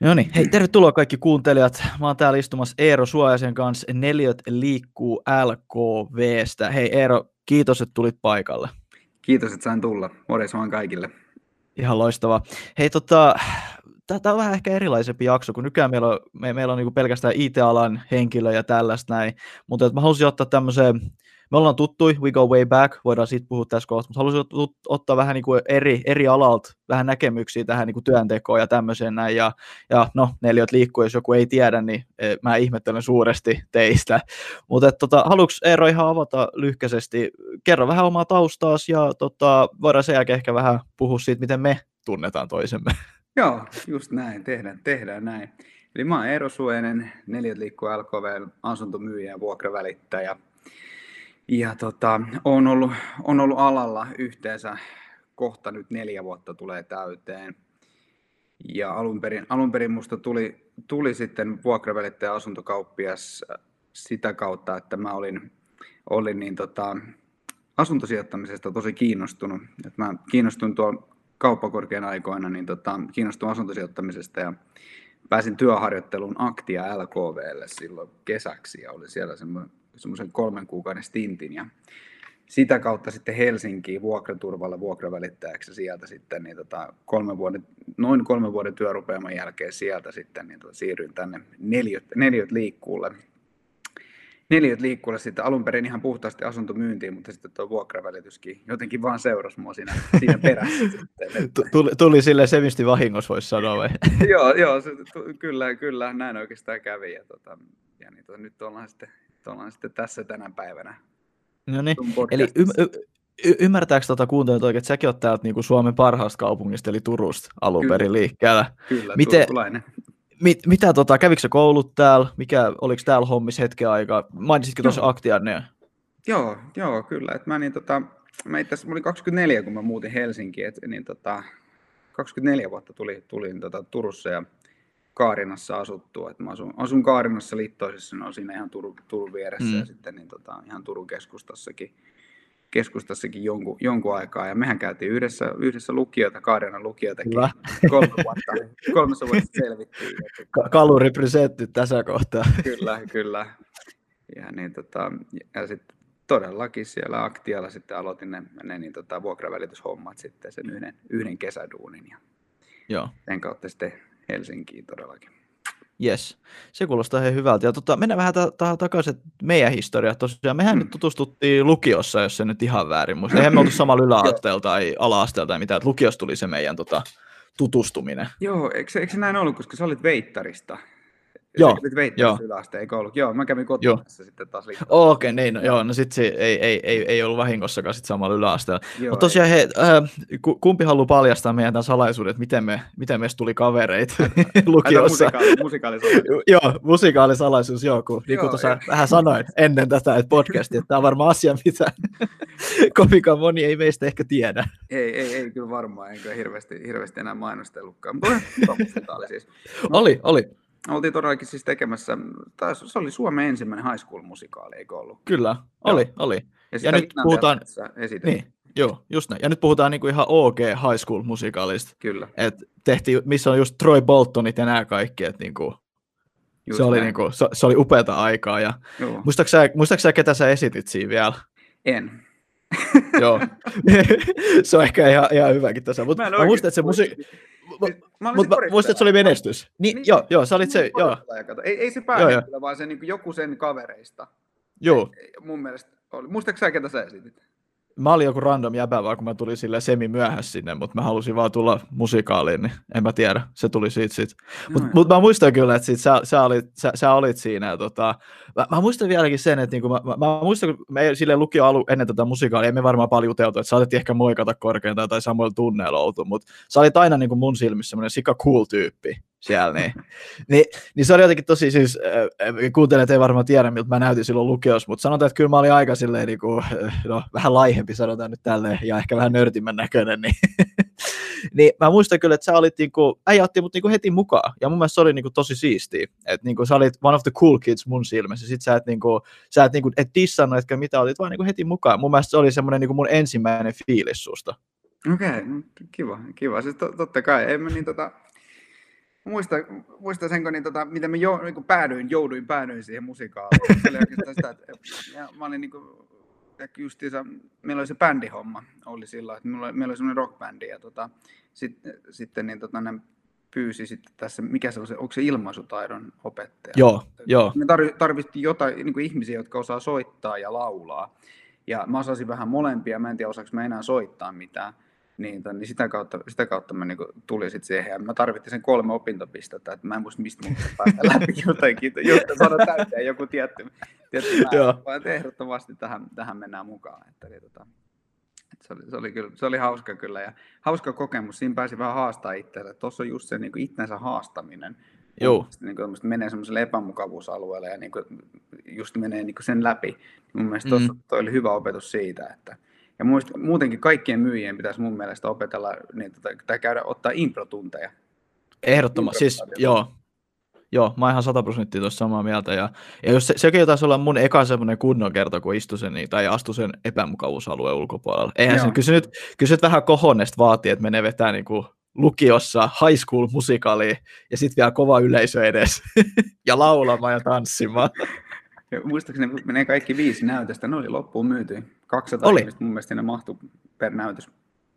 No niin, hei tervetuloa kaikki kuuntelijat. Mä oon täällä istumassa Eero Suojasen kanssa. Neliöt liikkuu LKVstä. Hei Eero, kiitos, että tulit paikalle. Kiitos, että sain tulla. Morjes vaan kaikille. Ihan loistavaa. Hei tota, tämä on vähän ehkä erilaisempi jakso, kun nykyään meillä on, me, meillä on niinku pelkästään IT-alan henkilö ja tällaista näin, mutta mä haluaisin ottaa tämmöisen me ollaan tuttui, we go way back, voidaan siitä puhua tässä kohtaa, mutta haluaisin ottaa vähän niin kuin eri, eri alalta vähän näkemyksiä tähän niin kuin työntekoon ja tämmöiseen näin, ja, ja no, neliöt liikkuu, jos joku ei tiedä, niin e, mä ihmettelen suuresti teistä, mutta tota, haluatko Eero ihan avata lyhkäisesti, kerro vähän omaa taustaasi, ja tota, voidaan sen jälkeen ehkä vähän puhua siitä, miten me tunnetaan toisemme. Joo, just näin, tehdään, tehdään näin. Eli mä oon Eero Suenen, Neljät liikkuu LKV, asuntomyyjä ja vuokravälittäjä. Ja tota, on, ollut, on ollut alalla yhteensä kohta nyt neljä vuotta tulee täyteen. Ja alun perin, alun perin musta tuli, tuli sitten vuokravälittäjä asuntokauppias sitä kautta, että mä olin, olin niin tota, asuntosijoittamisesta tosi kiinnostunut. Et mä kiinnostuin tuolla kauppakorkean aikoina, niin tota, kiinnostuin asuntosijoittamisesta ja pääsin työharjoitteluun Aktia LKVlle silloin kesäksi ja oli siellä semmoinen semmoisen kolmen kuukauden stintin ja sitä kautta sitten Helsinkiin vuokraturvalla vuokravälittäjäksi sieltä sitten niin tota, kolme vuoden, noin kolmen vuoden työrupeaman jälkeen sieltä sitten niin tota, siirryin tänne neliöt, neliöt liikkuulle. Neliöt liikkuulle sitten alun perin ihan puhtaasti asuntomyyntiin, mutta sitten tuo vuokravälityskin jotenkin vaan seurasi mua siinä, siinä perässä. sitten, Tuli, tuli sille semisti vahingossa, voisi sanoa vai? joo, joo se, kyllä, kyllä, näin oikeastaan kävi. Ja, tota, ja niin, tota, nyt ollaan sitten ollaan sitten tässä tänä päivänä. No niin, eli y- y- y- ymmärtääkö tuota kuuntelijat oikein, että säkin olet täältä niin kuin Suomen parhaasta kaupungista, eli Turusta alun kyllä. perin liikkeellä. Kyllä, Miten. Mit, mitä tota, kävikö sä koulut täällä? Mikä, oliko täällä hommis hetken aikaa? Mainitsitko tuossa Aktianne? Joo, joo, kyllä. Et mä, niin, tota, mä, itse mä olin 24, kun mä muutin Helsinkiin, et, niin, tota, 24 vuotta tuli, tulin tota, Turussa ja Kaarinassa asuttua. Et mä asun, asun Kaarinassa liittoisessa, no siinä ihan Turun, Turun vieressä mm. ja sitten niin tota, ihan Turun keskustassakin, keskustassakin jonkun, jonkun aikaa. Ja mehän käytiin yhdessä, yhdessä lukiota, Kaarinan lukiotakin kolme vuotta, kolmessa vuodessa selvittiin. Ka- kaluri presentti tässä kohtaa. Kyllä, kyllä. Ja, niin, tota, ja sitten todellakin siellä Aktialla sitten aloitin ne, ne niin, tota, vuokravälityshommat sitten sen yhden, yhden kesäduunin. Ja Joo. sen kautta sitten Helsinkiin todellakin. Yes, se kuulostaa ihan hyvältä. Ja tota, mennään vähän tähän takaisin meidän historia. Tosiaan mehän mm. nyt tutustuttiin lukiossa, jos se nyt ihan väärin muista. Eihän me oltu samalla yläasteella tai ala-asteella tai mitään, että lukiossa tuli se meidän tota, tutustuminen. Joo, eikö, eikö se näin ollut, koska sä olit Veittarista? Joo, joo. yläaste, eikö ollut? Joo, mä kävin kotona sitten taas liikaa. Okei, okay, niin, no, joo, no sit se ei, ei, ei, ei ollut vahingossakaan sit samalla yläasteella. Mutta tosiaan, he, äh, kumpi haluaa paljastaa meidän tämän salaisuuden, että miten, me, miten meistä tuli kavereita lukiossa? musikaali, musikaalisalaisuus. joo, musikaalisalaisuus, joo, kun, niin kuin tuossa vähän sanoin ennen tätä että podcastia, että tämä on varmaan asia, mitä kovinkaan moni ei meistä ehkä tiedä. Ei, ei, ei kyllä varmaan, enkä hirveästi, hirveästi enää mainostellutkaan, mutta siis. No, oli, oli oltiin todellakin siis tekemässä, taas, se oli Suomen ensimmäinen high school musikaali, eikö ollut? Kyllä, oli, Joo. oli. Ja, ja nyt puhutaan, niin, joo, just näin. Ja nyt puhutaan niinku ihan OG high school musikaalista. Kyllä. Et tehtiin, missä on just Troy Boltonit ja nämä kaikki, että niinku, se, oli niinku, se, se, oli upeata aikaa. Ja muistaaksä, sä, ketä sä esitit siinä vielä? En. Joo. se on ehkä ihan, ihan hyväkin tässä. Mutta mä, mä muistan, että se musiikki mutta muistat, että se oli menestys. Niin, niin joo, joo, sä olit se, joo. Ei, ei se päähenkilö, vaan se niin joku sen kavereista. Joo. Mun mielestä oli. Muistatko sä, ketä sä esitit? Mä olin joku random jäbä, vaan kun mä tulin sille semi myöhässä sinne, mutta mä halusin vaan tulla musikaaliin, niin en mä tiedä, se tuli siitä sit. Mutta mut mä muistan kyllä, että sit sä, sä, olit, sä, sä olit siinä. Tota, mä, mä, muistan vieläkin sen, että niinku, mä, mä, mä, muistan, kun me sille lukio alu ennen tätä musikaalia, emme varmaan paljon juteltu, että saatettiin ehkä moikata korkeintaan tai samoilla tunneilla oltu, mutta sä olit aina niinku mun silmissä semmoinen sika cool tyyppi siellä, niin, niin, niin se oli jotenkin tosi, siis äh, kuuntelijat ei varmaan tiedä, miltä mä näytin silloin lukiossa, mutta sanotaan, että kyllä mä olin aika silleen, niin kuin, no, vähän laihempi, sanotaan nyt tälleen, ja ehkä vähän nörtimmän näköinen, niin, niin mä muistan kyllä, että sä olit, niin kuin, äijä otti mut niin kuin heti mukaan, ja mun mielestä se oli niin kuin, tosi siistiä, että niin kuin, sä olit one of the cool kids mun silmissä, sit sä et, niin kuin, sä et, niin kuin, et dissannut, etkä mitä, olit vaan niin kuin, heti mukaan, mun mielestä se oli semmoinen niin kuin mun ensimmäinen fiilis susta. Okei, okay, no, kiva, kiva. Siis to, totta kai, ei me niin tota, sen, kun, niin, tota, miten mä jo, niin päädyin, jouduin, päädyin siihen musikaaliin. Se oli oikeastaan sitä, että ja mä olin niin kuin, justiinsa, meillä oli se bändihomma, oli sillä, että meillä oli, meillä oli semmoinen rockbändi, ja tota, sit, sitten niin, tota, ne pyysi sitten tässä, mikä se on se, onko se ilmaisutaidon opettaja? Joo, joo. Me tarvittiin jotain niin kuin ihmisiä, jotka osaa soittaa ja laulaa. Ja mä osasin vähän molempia, mä en tiedä osaanko mä enää soittaa mitään. Niin, niin sitä kautta, sitä kautta mä niin tulin sitten siihen. Ja mä tarvittiin sen kolme opintopistettä, että mä en muista mistä mun päästä läpi jotenkin, jotta saada täyteen joku tietty, tietty määrä. Vaan ehdottomasti tähän, tähän mennään mukaan. Että, niin, tota, että se, oli, se, oli kyllä, se oli hauska kyllä ja hauska kokemus. Siinä pääsi vähän haastaa itseänsä. Tuossa on just se niin itsensä haastaminen. Joo. Niin kuin, menee semmoiselle epämukavuusalueelle ja niin kuin, just menee niin kuin sen läpi. Mun mielestä tuossa mm. toi oli hyvä opetus siitä, että ja muist, muutenkin kaikkien myyjien pitäisi mun mielestä opetella niin, tota, tai käydä ottaa improtunteja. Ehdottomasti, siis joo, Joo, mä oon ihan 100 prosenttia tuossa samaa mieltä. Ja, ja jos se, sekin taisi olla mun eka semmoinen kunnon kerta, kun istui sen, tai astu sen epämukavuusalueen ulkopuolella. Eihän sen, kyllä se, nyt, kyllä se nyt vähän kohonnesta vaatii, että menee vetää niin kuin lukiossa high school musikaliin ja sitten vielä kova yleisö edes ja laulamaan ja tanssimaan. Ja muistaakseni menee kaikki viisi näytöstä, ne oli loppuun myyty. 200 oli. ihmistä mun mielestä ne mahtui per näytös.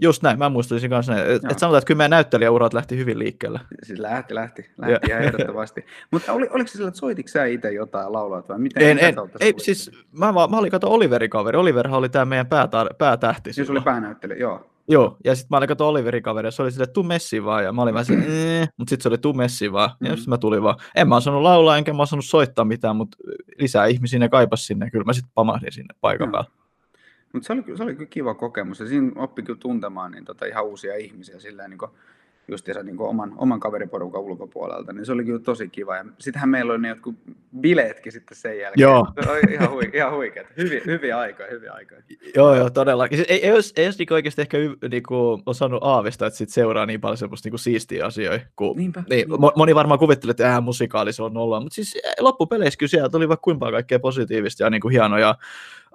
Just näin, mä muistelisin kanssa näin. Et, et sanotaan, että kyllä meidän näyttelijäurat lähti hyvin liikkeelle. Siis lähti, lähti, lähti ihan ehdottomasti. Mutta oli, oliko se sillä, että soititko sä itse jotain laulaa vai miten? En, en, ei, siis mä, mä, mä olin kato Oliverin kaveri. Oliverhan oli tämä meidän päätar, päätähti. Siis oli päänäyttelijä, joo. Joo, ja sitten mä olin kato Oliverin kaveri, ja se oli että tuu messiin vaan, ja mä olin vähän silleen, mutta sitten se oli tuu messiin vaan, ja mm. sitten mä tulin vaan. En mä osannut laulaa, enkä mä osannut soittaa mitään, mutta lisää ihmisiä ne kaipas sinne, kyllä mä sitten pamahdin sinne paikan mm. päällä. Mutta se oli, se oli kyllä kiva kokemus, ja siinä oppi kyllä tuntemaan niin tota, ihan uusia ihmisiä silleen, niin kuin, justiinsa niin oman, oman kaveriporukan ulkopuolelta, niin se oli kyllä tosi kiva. Ja sittenhän meillä oli ne jotkut bileetkin sitten sen jälkeen. Joo. Se oli ihan, hui, ihan huikeat. Hyviä, hyviä aikoja, hyviä aikoja. Joo, joo, todella. Ei, ei, olisi, ei olisi niin oikeasti ehkä niin kuin, osannut aavistaa, että sit seuraa niin paljon semmoista niin kuin siistiä asioita. Kun, niinpä, niin, niinpä. Moni varmaan kuvittelee, että äh, musikaali se on nolla, mutta siis loppupeleissä kyllä sieltä oli vaikka kuinka kaikkea positiivista ja niin kuin hienoja.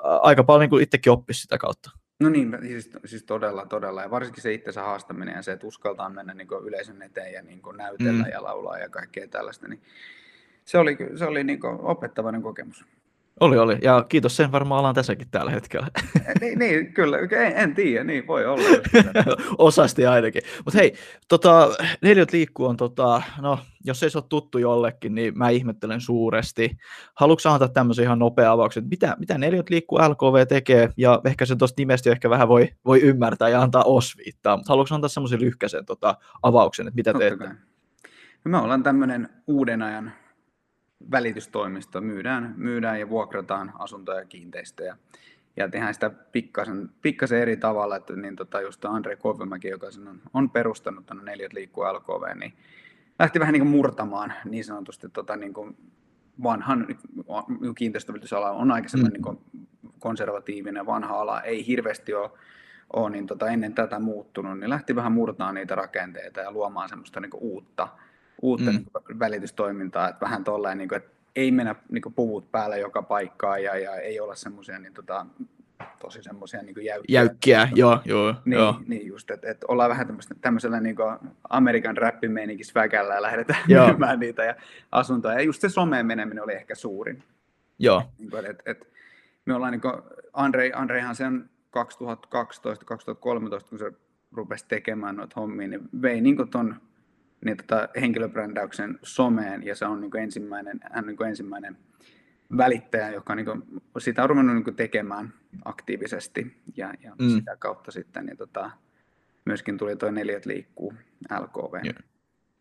Aika paljon niin kuin itsekin oppisi sitä kautta. No niin, siis, siis todella, todella. Ja varsinkin se itsensä haastaminen ja se, että uskaltaa mennä niin yleisön eteen ja niin näytellä mm. ja laulaa ja kaikkea tällaista, niin se oli, se oli niin opettavainen kokemus. Oli, oli. Ja kiitos sen varmaan ollaan tässäkin tällä hetkellä. niin, niin, kyllä. En, en tiedä, niin voi olla. Osasti ainakin. Mutta hei, tota, neljät liikkuu on, tota, no, jos ei se ole tuttu jollekin, niin mä ihmettelen suuresti. Haluatko antaa tämmöisen ihan nopea avauksen, että mitä, mitä neljät liikkuu LKV tekee, ja ehkä se tuosta nimestä ehkä vähän voi, voi ymmärtää ja antaa osviittaa, mutta haluatko antaa semmoisen lyhkäisen tota, avauksen, että mitä Totta teette? Kai. No me ollaan tämmöinen uuden ajan välitystoimisto, myydään, myydään ja vuokrataan asuntoja ja kiinteistöjä. Ja tehdään sitä pikkasen, pikkasen eri tavalla, että niin tota just Andre Koivumäki, joka sen on, on perustanut tänne Neljät liikkuu LKV, niin lähti vähän niin kuin murtamaan niin sanotusti tota niin kuin vanhan kiinteistövälitysala on aika mm. niin kuin konservatiivinen vanha ala, ei hirveästi ole, ole niin tota ennen tätä muuttunut, niin lähti vähän murtamaan niitä rakenteita ja luomaan semmoista niin uutta, uutta mm. niin välitystoimintaa, että vähän tolleen, niin kuin, että ei mennä niin kuin puvut päälle joka paikkaan ja, ja ei olla semmoisia niin tota, tosi semmoisia niin jäykkiä. Jäykkiä, joo, joo. Niin, joo. niin just, että, että ollaan vähän tämmöisellä niin Amerikan räppimeininkissä väkällä ja lähdetään joo. myymään niitä ja asuntoja. Ja just se someen meneminen oli ehkä suurin. Joo. Niin kuin, että, että me ollaan niin kuin, Andre, Andrehan sen 2012-2013, kun se rupesi tekemään noita hommia, niin vei niin ton niin tota, henkilöbrändäyksen someen, ja se on niin ensimmäinen, hän on niin ensimmäinen välittäjä, joka niin kuin, sitä on ruvennut niin tekemään aktiivisesti, ja, ja mm. sitä kautta sitten niin tota, myöskin tuli tuo Neljät liikkuu LKV. Yeah.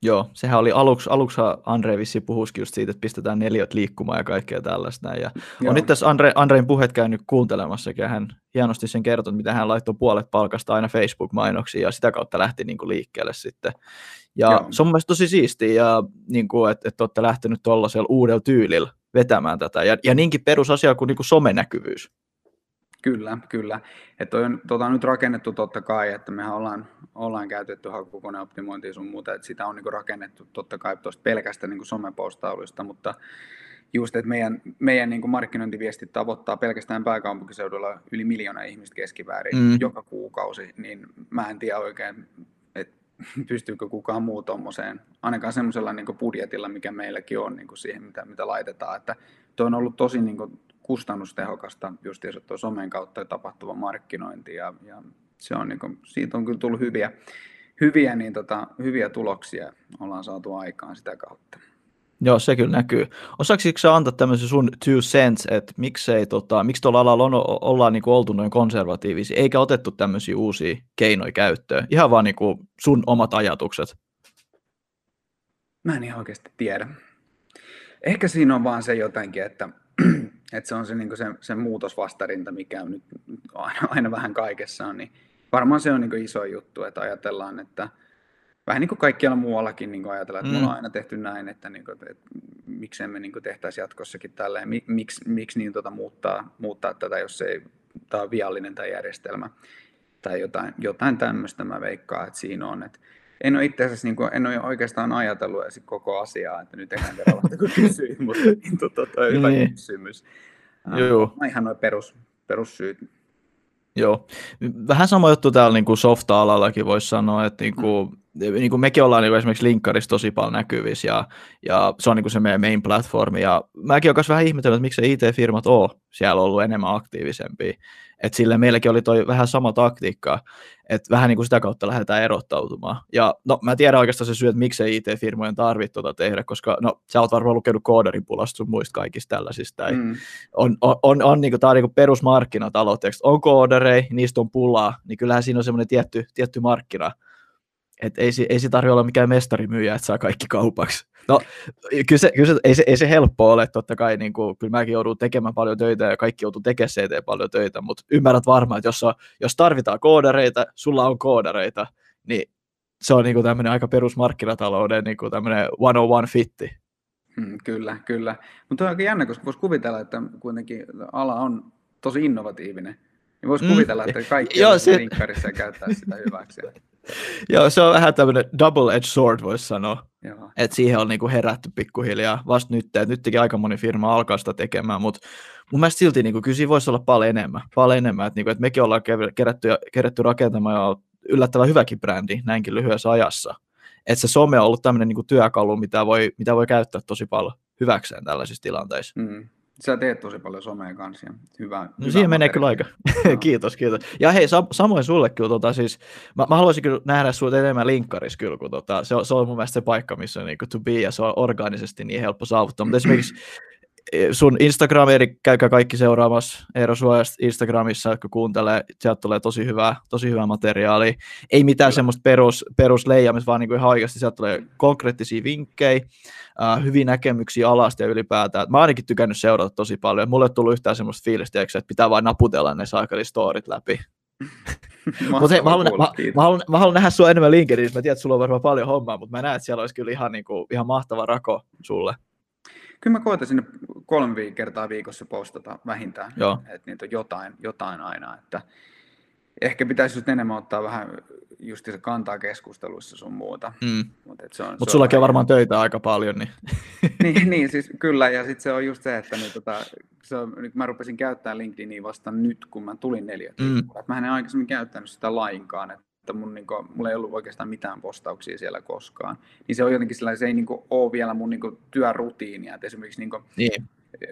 Joo, sehän oli aluksi, aluksi Andre vissi puhuski just siitä, että pistetään neljät liikkumaan ja kaikkea tällaista. Ja on nyt tässä Andre, Andrein puheet käynyt kuuntelemassakin, ja hän hienosti sen kertoi, mitä hän laittoi puolet palkasta aina Facebook-mainoksiin, ja sitä kautta lähti niin kuin liikkeelle sitten. Ja Joo. se on mielestäni tosi siistiä, ja niin kuin, että, että olette lähtenyt tuollaisella uudella tyylillä vetämään tätä. Ja, ja niinkin perusasia kuin, niin kuin somenäkyvyys. Kyllä, kyllä. Että on tota, nyt rakennettu totta kai, että mehän ollaan, ollaan käytetty hakukoneoptimointia sun muuta, että sitä on niin rakennettu totta kai tuosta pelkästä niin somepostauluista, mutta just, että meidän, meidän niin markkinointiviesti tavoittaa pelkästään pääkaupunkiseudulla yli miljoona ihmistä keskiväärin mm. joka kuukausi, niin mä en tiedä oikein, että pystyykö kukaan muu tuommoiseen, ainakaan semmoisella niin budjetilla, mikä meilläkin on niin siihen, mitä, mitä laitetaan. Että tuo on ollut tosi niin kuin, kustannustehokasta just tuo somen kautta tapahtuva markkinointi ja, ja se on, niin kuin, siitä on kyllä tullut hyviä, hyviä, niin tota, hyviä tuloksia ollaan saatu aikaan sitä kautta. Joo, se kyllä näkyy. Osaksitko sä antaa tämmöisen sun two cents, että miksei, tota, miksi tuolla alalla on, ollaan niin oltu noin konservatiivisia, eikä otettu tämmöisiä uusia keinoja käyttöön? Ihan vaan niin kuin sun omat ajatukset. Mä en ihan oikeasti tiedä. Ehkä siinä on vaan se jotenkin, että, että se on se, niin se, se muutosvastarinta, mikä on nyt aina, aina vähän kaikessa on, niin varmaan se on niin iso juttu, että ajatellaan, että – vähän niin kuin kaikkialla muuallakin niin ajatellaan, että mm. me ollaan aina tehty näin, että, niin kuin, että miksei me niin tehtäisi jatkossakin tälleen, miksi, miksi niin tuota muuttaa, muuttaa tätä, jos ei, tämä on viallinen tai järjestelmä tai jotain, jotain tämmöistä mä veikkaan, että siinä on. Että en ole itse asiassa niin kuin, en ole oikeastaan ajatellut edes koko asiaa, että nyt enää kerran vasta kun kysyin, mutta niin, toi on hyvä niin. kysymys. Joo. Mä ihan noin perus, perussyyt Joo, vähän sama juttu täällä niin kuin softa-alallakin voisi sanoa, että niin kuin, mm. Niin kuin mekin ollaan niin kuin esimerkiksi linkkarissa tosi paljon näkyvissä ja, ja se on niin kuin se meidän main platformi ja mäkin olen vähän ihmetellyt, että miksi IT-firmat on siellä ollut enemmän aktiivisempia, että sille meilläkin oli toi vähän sama taktiikka, että vähän niin kuin sitä kautta lähdetään erottautumaan. Ja no mä tiedän oikeastaan se syy, että miksei IT-firmojen tarvitse tuota tehdä, koska no sä oot varmaan lukenut koodarin pulasta sun muista kaikista tällaisista. Mm. On, on, on, on niin kuin, tää on niin kuin perusmarkkinatalous, on koodarei, niistä on pulaa, niin kyllähän siinä on semmoinen tietty, tietty markkina, että ei, ei se tarvitse olla mikään mestarimyyjä, että saa kaikki kaupaksi. No, kyllä se, kyllä se, ei, se, ei se helppo ole, totta kai, niin kuin, kyllä mäkin joudun tekemään paljon töitä ja kaikki joutuu tekemään CT paljon töitä, mutta ymmärrät varmaan, että jos, on, jos tarvitaan koodareita, sulla on koodareita, niin se on niin kuin tämmöinen aika perusmarkkinatalouden niin kuin tämmöinen 101 fitti. Hmm, kyllä, kyllä. Mutta on aika jännä, koska voisi kuvitella, että kuitenkin ala on tosi innovatiivinen. Niin voisi mm. kuvitella, että kaikki Joo, se... linkkarissa käyttää sitä hyväksi. Joo, se on vähän tämmöinen double-edged sword, voisi sanoa. Että siihen on niinku herätty pikkuhiljaa vasta nyt. Et nytkin aika moni firma alkaa sitä tekemään, mutta mun mielestä silti niinku, kyllä siinä voisi olla paljon enemmän. Paljon enemmän. Että niinku, et mekin ollaan kerätty, kerätty rakentamaan ja yllättävän hyväkin brändi näinkin lyhyessä ajassa. Että se some on ollut tämmöinen niinku työkalu, mitä voi, mitä voi käyttää tosi paljon hyväkseen tällaisissa tilanteissa. Mm. Sä teet tosi paljon somea kanssa. Hyvä, no, hyvä siihen menee kyllä aika. kiitos, kiitos. Ja hei, sam- samoin sulle kyllä, tota, siis, mä, mä, haluaisin kyllä nähdä sinut enemmän linkkarissa kyllä, kun tota, se, on, se on mun mielestä se paikka, missä on niin to be, ja se on organisesti niin helppo saavuttaa. Mutta esimerkiksi sun Instagram, eli käykää kaikki seuraamassa Eero Suojasta Instagramissa, kun kuuntelee, sieltä tulee tosi hyvää, tosi hyvää materiaalia. Ei mitään Kyllä. semmoista perus, perusleijaamista, vaan niin kuin ihan oikeasti sieltä tulee konkreettisia vinkkejä, uh, hyviä näkemyksiä alasta ja ylipäätään. Mä ainakin tykännyt seurata tosi paljon. Mulle ei tullut yhtään semmoista fiilistä, että pitää vain naputella ne saakeli storit läpi. mutta mä, haluan, mä, mä, haluan, mä haluan nähdä sua enemmän LinkedInissä. Mä tiedän, että sulla on varmaan paljon hommaa, mutta mä näen, että siellä olisi kyllä ihan, niin kuin, ihan mahtava rako sulle. Kyllä mä koitan sinne kolme kertaa viikossa postata vähintään, Joo. että niitä on jotain, jotain aina. Että ehkä pitäisi just enemmän ottaa vähän just se kantaa keskusteluissa sun muuta. Mm. Mutta Mut sullakin on varmaan töitä aika paljon. Niin, niin, niin siis kyllä, ja sitten se on just se, että niin, tota, se on, nyt mä rupesin käyttämään LinkedInia vasta nyt, kun mä tulin neljä mm. Mä en aikaisemmin käyttänyt sitä lainkaan, että mun, niin kuin, mulla ei ollut oikeastaan mitään postauksia siellä koskaan. Niin se on jotenkin sellainen, se ei niin kuin, ole vielä mun niin kuin, työrutiinia, että esimerkiksi niin kuin, niin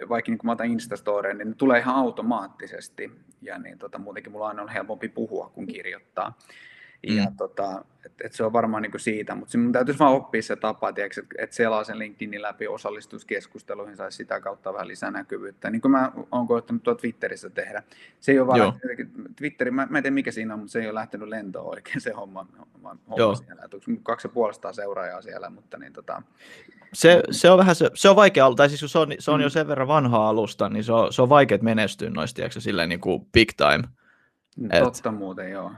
vaikka niin kun mä otan Instastoreen, niin ne tulee ihan automaattisesti. Ja niin tota, muutenkin mulla aina on helpompi puhua kuin kirjoittaa. Mm. Ja tota, et, et se on varmaan niin siitä, mutta mun täytyisi vaan oppia se tapa, että et selaa sen LinkedInin läpi, osallistuisi keskusteluihin, saisi sitä kautta vähän lisää näkyvyyttä. Niin kuin mä oon koettanut tuo Twitterissä tehdä. Se ei ole vaan, Twitteri, mä, mä en tiedä mikä siinä on, mutta se ei ole lähtenyt lentoon oikein se homma, homma, homma siellä. Kaksi ja puolestaan seuraajaa siellä, mutta niin tota, se, se, on vähän se, se on vaikea, tai siis se on, se on mm. jo sen verran vanha alusta, niin se on, se on vaikea menestyä noista, tiedätkö, silleen niin kuin big time. Totta Et, muuten, joo.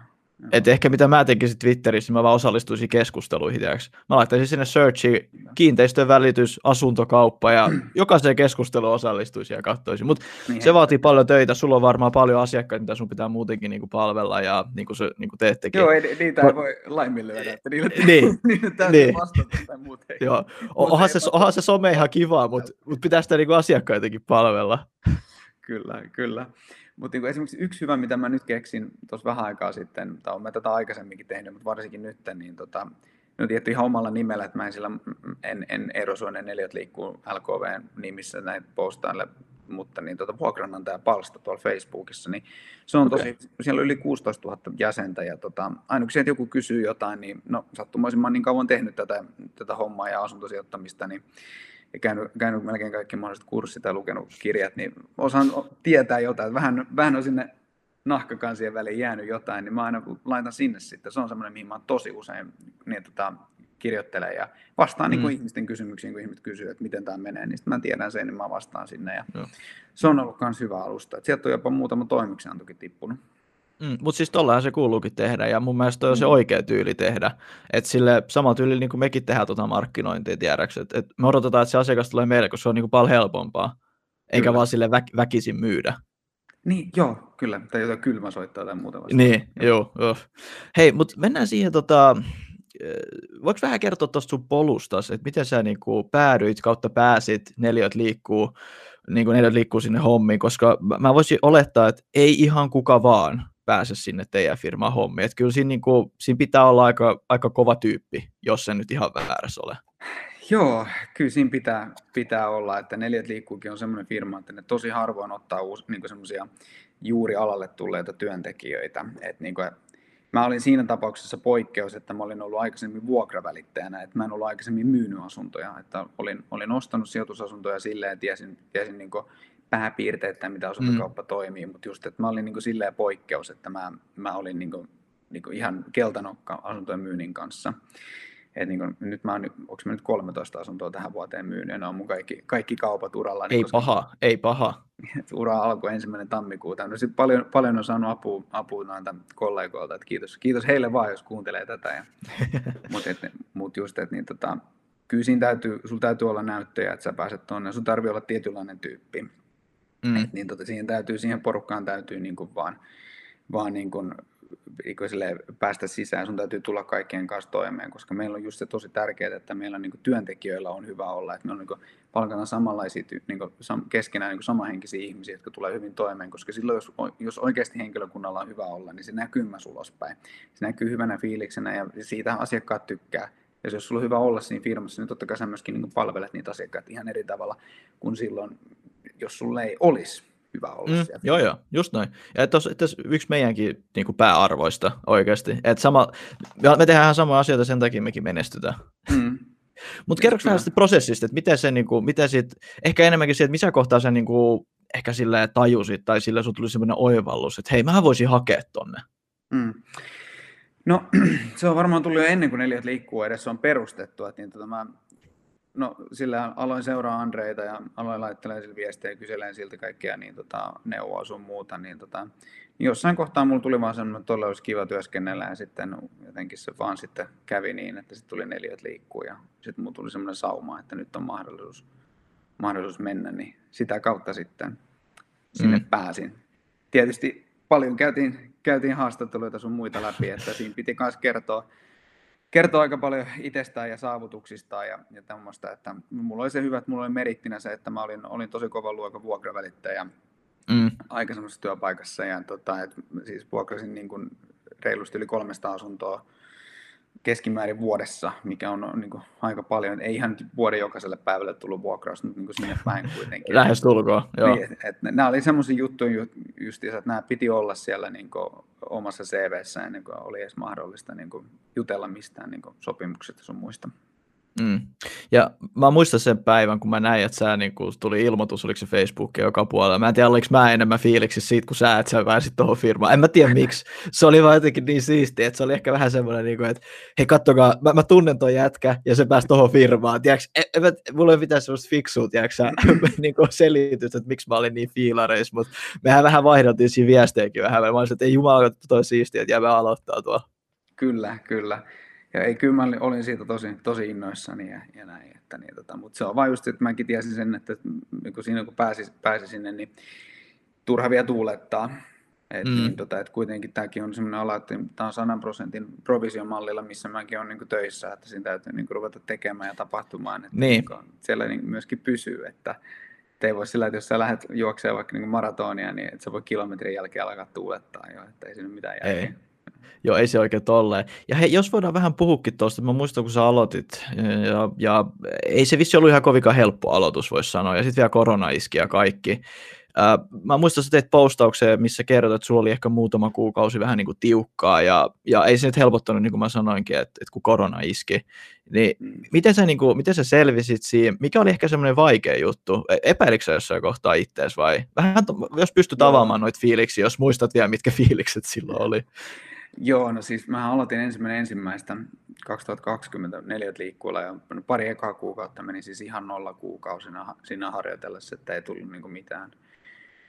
Et ehkä mitä mä tekisin Twitterissä, mä vaan osallistuisin keskusteluihin. Tiiäks. Mä laittaisin sinne searchi, kiinteistön välitys, asuntokauppa ja jokaiseen keskusteluun osallistuisin ja katsoisin. Mutta niin se vaatii paljon töitä, sulla on varmaan paljon asiakkaita, mitä sun pitää muutenkin niinku palvella ja niin kuin se niinku teettekin. Joo, ei, niitä ei voi laiminlyödä, että niille, niin, niille täytyy niin. vastata tai. Joo, onhan se, onhan se some ihan kiva, mutta mut pitää sitä niinku asiakkaitakin palvella. Kyllä, kyllä. Mutta niin esimerkiksi yksi hyvä, mitä mä nyt keksin tuossa vähän aikaa sitten, tai olen mä tätä aikaisemminkin tehnyt, mutta varsinkin nyt, niin tota, no tietty ihan omalla nimellä, että mä en sillä, en, en erosuonen neljät liikkuu LKV nimissä näitä postaille, mutta niin tuota vuokranantaja palsta tuolla Facebookissa, niin se on tosi, okay. siellä on yli 16 000 jäsentä ja tota, aina kun sieltä joku kysyy jotain, niin no sattumoisin mä oon niin kauan tehnyt tätä, tätä hommaa ja asuntosijoittamista, niin ja käynyt, käynyt melkein kaikki mahdolliset kurssit ja lukenut kirjat, niin osaan tietää jotain. Vähän, vähän on sinne nahkakansien väliin jäänyt jotain, niin mä aina laitan sinne sitten. Se on semmoinen, mihin mä tosi usein niin, tota, kirjoittelen ja vastaan niin mm. niin ihmisten kysymyksiin, kun ihmiset kysyvät, että miten tämä menee, niin sitten mä tiedän sen, niin mä vastaan sinne. Ja se on ollut myös hyvä alusta. Et sieltä on jopa muutama toimeksiantoki tippunut. Mm, mutta siis tollahan se kuuluukin tehdä, ja mun mielestä on mm. se oikea tyyli tehdä. Että sille sama tyyli niin kuin mekin tehdään tuota markkinointia, tiedäks, että et me odotetaan, että se asiakas tulee meille, koska se on niin kuin paljon helpompaa, eikä kyllä. vaan sille väk- väkisin myydä. Niin, joo, kyllä. Tai jotain kylmä soittaa tai muuta vastaan. Niin, joo, joo. Hei, mutta mennään siihen, tota, voiko vähän kertoa tuosta sun polusta, että miten sä niin kuin päädyit kautta pääsit, neljät liikkuu, niin kuin neljät liikkuu sinne hommiin, koska mä voisin olettaa, että ei ihan kuka vaan pääse sinne teidän firman hommiin. Että kyllä siinä, niin kuin, siinä pitää olla aika, aika kova tyyppi, jos se nyt ihan väärässä ole. Joo, kyllä siinä pitää, pitää olla, että Neljät liikkuukin on semmoinen firma, että ne tosi harvoin ottaa uusi, niin semmoisia juuri alalle tulleita työntekijöitä. Et niin kuin, mä olin siinä tapauksessa poikkeus, että mä olin ollut aikaisemmin vuokravälittäjänä, että mä en ollut aikaisemmin myynyt asuntoja, että olin, olin ostanut sijoitusasuntoja silleen, että tiesin, tiesin niin pääpiirteitä, mitä asuntokauppa mm. toimii, mutta just, että mä olin niin kuin silleen poikkeus, että mä, mä olin niin kuin, niin kuin ihan keltanokka asuntojen myynnin kanssa. Et niin kuin, nyt mä oon, onko mä nyt 13 asuntoa tähän vuoteen myynyt, ja ne on mun kaikki, kaikki kaupat uralla. Niin ei koska, paha, ei paha. Ura alkoi ensimmäinen tammikuuta. No sit paljon, paljon on saanut apua, apua näiltä kollegoilta, että kiitos, kiitos heille vaan, jos kuuntelee tätä. Mutta mut just, että niin, tota, kyllä siinä täytyy, sulla täytyy olla näyttöjä, että sä pääset tuonne, sun tarvii olla tietynlainen tyyppi. Mm. Et niin, tota, siihen, täytyy, siihen porukkaan täytyy niin kuin vaan, vaan niin kuin, niin kuin päästä sisään, sun täytyy tulla kaikkien kanssa toimeen, koska meillä on just se tosi tärkeää, että meillä niin kuin työntekijöillä on hyvä olla, että me on niin kuin palkana samanlaisia niin kuin keskenään niin kuin samanhenkisiä ihmisiä, jotka tulee hyvin toimeen, koska silloin jos, jos oikeasti henkilökunnalla on hyvä olla, niin se näkyy myös ulospäin. Se näkyy hyvänä fiiliksenä ja siitä asiakkaat tykkää. Ja jos sulla on hyvä olla siinä firmassa, niin totta kai sä myöskin niin palvelet niitä asiakkaita ihan eri tavalla kuin silloin, jos sulla ei olisi hyvä olla mm, siellä. Joo, joo, just noin. Ja tos, tos yksi meidänkin niin kuin pääarvoista oikeasti. Et sama, me tehdään samaa asioita, sen takia mekin menestytään. Mm. Mutta kerroks vähän sitä prosessista, että miten se, niin kuin, miten sit, ehkä enemmänkin siitä, että missä kohtaa se niin kuin, ehkä sille tajusit tai sillä sun tuli sellainen oivallus, että hei, mä voisin hakea tonne. Mm. No se on varmaan tullut jo ennen kuin neljät liikkuu edes on perustettu, että niin, tota, mä No sillä aloin seuraa Andreita ja aloin laittelemaan sille viestejä ja kyselen siltä kaikkea niin tota, neuvoa sun muuta. Niin, tota, niin jossain kohtaa mulla tuli vaan semmoinen, että olisi kiva työskennellä ja sitten jotenkin se vaan sitten kävi niin, että sitten tuli neljät liikkuu ja sitten mulla tuli semmoinen sauma, että nyt on mahdollisuus, mahdollisuus mennä, niin sitä kautta sitten sinne mm. pääsin. Tietysti paljon käytiin, käytiin haastatteluita sun muita läpi, että siinä piti myös kertoa, kertoo aika paljon itsestään ja saavutuksistaan ja, ja tämmöistä, että mulla oli se hyvä, että mulla oli merittinä se, että mä olin, olin tosi kova luokan vuokravälittäjä mm. aikaisemmassa työpaikassa ja tota, et, siis vuokrasin niin kuin reilusti yli kolmesta asuntoa keskimäärin vuodessa, mikä on niin kuin, aika paljon. Ei ihan vuoden jokaiselle päivälle tullut vuokraus, mutta niin kuin sinne päin kuitenkin. Lähes tulkoon, joo. Niin, et, et, nämä oli semmoisia juttuja justiinsa, että nämä piti olla siellä niin kuin, omassa CVssä ennen kuin oli edes mahdollista niin kuin, jutella mistään niin kuin, sopimuksista sun muista. Mm. Ja mä muistan sen päivän, kun mä näin, että sä niin kun tuli ilmoitus, oliko se Facebook joka puolella. Mä en tiedä, oliko mä enemmän fiiliksi siitä, kun sä, että sä pääsit tuohon firmaan. En mä tiedä miksi. Se oli vaan jotenkin niin siisti, että se oli ehkä vähän semmoinen, niin kuin, että hei kattokaa, mä, mä tunnen ton jätkä ja se pääsi tuohon firmaan. Tiedätkö, en, en, mulla ei mitään semmoista fiksua, tiedätkö, niin selitys, että miksi mä olin niin fiilareissa, mutta mehän vähän vaihdeltiin siinä viestejäkin vähän. Mä olisin, että ei jumala, toi siistiä, että jäämme aloittaa tuo. Kyllä, kyllä ja ei, kyllä mä olin siitä tosi, tosi innoissani ja, ja näin. Että niin, tota, mutta se on vain just, että mäkin tiesin sen, että kun siinä kun pääsi, pääsi sinne, niin turha vielä tuulettaa. Et, mm. niin, tota, et kuitenkin tämäkin on sellainen ala, että tämä on 100 prosentin provisiomallilla, missä mäkin olen niin töissä, että siinä täytyy niin ruveta tekemään ja tapahtumaan, että niin. Niin, siellä niin myöskin pysyy. Että, ei voi sillä, että jos sä lähdet juoksemaan vaikka niin maratonia, niin et sä voi kilometrin jälkeen alkaa tuulettaa jo, että ei siinä mitään järkeä. Ei. Joo, ei se oikein tolleen. Ja hei, jos voidaan vähän puhukin tuosta, mä muistan kun sä aloitit, ja, ja ei se vissi ollut ihan kovinkaan helppo aloitus, voisi sanoa, ja sitten vielä korona iski ja kaikki. Ää, mä muistan, että teit postaukseen, missä kerrot, että sulla oli ehkä muutama kuukausi vähän niin kuin tiukkaa, ja, ja ei se nyt helpottanut, niin kuin mä sanoinkin, että, että kun korona iski. Niin mm. miten, sä, niin kuin, miten sä selvisit siinä? Mikä oli ehkä semmoinen vaikea juttu? E, epäilikö sä jossain kohtaa ittees vai? Vähän, jos pystyt avaamaan noita fiiliksi, jos muistat vielä, mitkä fiilikset silloin oli. Joo, no siis mä aloitin ensimmäinen ensimmäistä 2024 liikkuilla ja pari ekaa kuukautta meni siis ihan nolla kuukausina siinä harjoitellessa, että ei tullut niin mitään,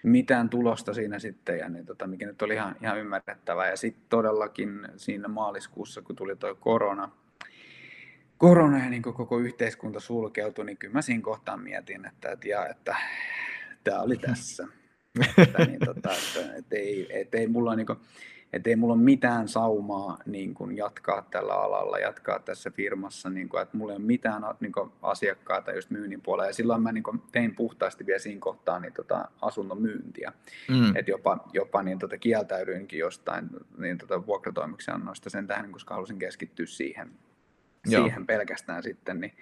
mitään tulosta siinä sitten, ja niin tota, mikä nyt oli ihan, ihan ymmärrettävää. Ja sitten todellakin siinä maaliskuussa, kun tuli tuo korona, korona ja niin koko yhteiskunta sulkeutui, niin kyllä mä siinä kohtaan mietin, että, että, ja, että tämä oli tässä. että, niin, tota, että, että, ei, että ei mulla niin kuin, että ei mulla ole mitään saumaa niin kuin jatkaa tällä alalla, jatkaa tässä firmassa, niin kuin, että mulla ei ole mitään niin kuin, asiakkaita just myynnin puolella. Ja silloin mä niin kuin, tein puhtaasti vielä siinä kohtaa niin, tota, asuntomyyntiä. Mm. Että jopa, jopa niin, tota, kieltäydyinkin jostain niin, tota, vuokratoimiksiannoista sen tähän, koska halusin keskittyä siihen, siihen pelkästään sitten. Niin,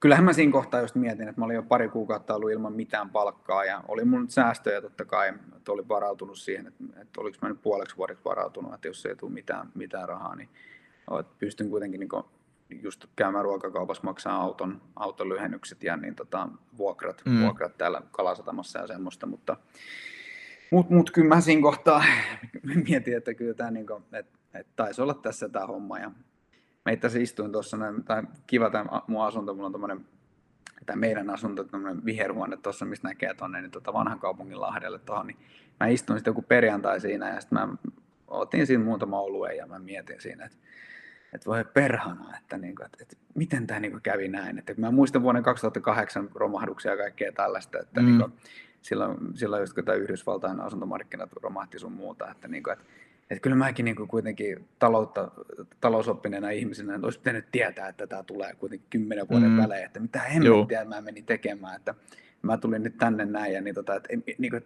kyllähän mä siinä kohtaa just mietin, että mä olin jo pari kuukautta ollut ilman mitään palkkaa ja oli mun nyt säästöjä totta kai, että olin varautunut siihen, että, että oliko mä nyt puoleksi vuodeksi varautunut, että jos ei tule mitään, mitään rahaa, niin että pystyn kuitenkin niin just käymään ruokakaupassa, maksaa auton, auton lyhennykset ja niin tota, vuokrat, mm. vuokrat täällä Kalasatamassa ja semmoista, mutta mut, mut kyllä mä siinä kohtaa mietin, että kyllä tämä niin kuin, että, että taisi olla tässä tämä homma ja mä itse asiassa istuin tuossa, tai kiva tämä mun asunto, mulla on tommonen, tämä meidän asunto, tämmöinen viherhuone tuossa, mistä näkee tuonne niin tota vanhan kaupungin lahdelle tuohon, niin mä istuin sitten joku perjantai siinä ja sitten mä otin siinä muutama olue ja mä mietin siinä, että että voi perhana, että, niin kuin, että, että miten tämä niin kävi näin. Että mä muistan vuoden 2008 romahduksia ja kaikkea tällaista, että mm. niin kuin, silloin, silloin just kun tämä Yhdysvaltain asuntomarkkinat romahti sun muuta, että, niin kuin, että että kyllä mäkin niin kuin kuitenkin taloutta, talousoppineena ihmisenä olisi pitänyt tietää, että tämä tulee kuitenkin kymmenen vuoden mm. välein, että mitä hemmettiä mä menin tekemään, että mä tulin nyt tänne näin ja niin, tota, että, niin kuin,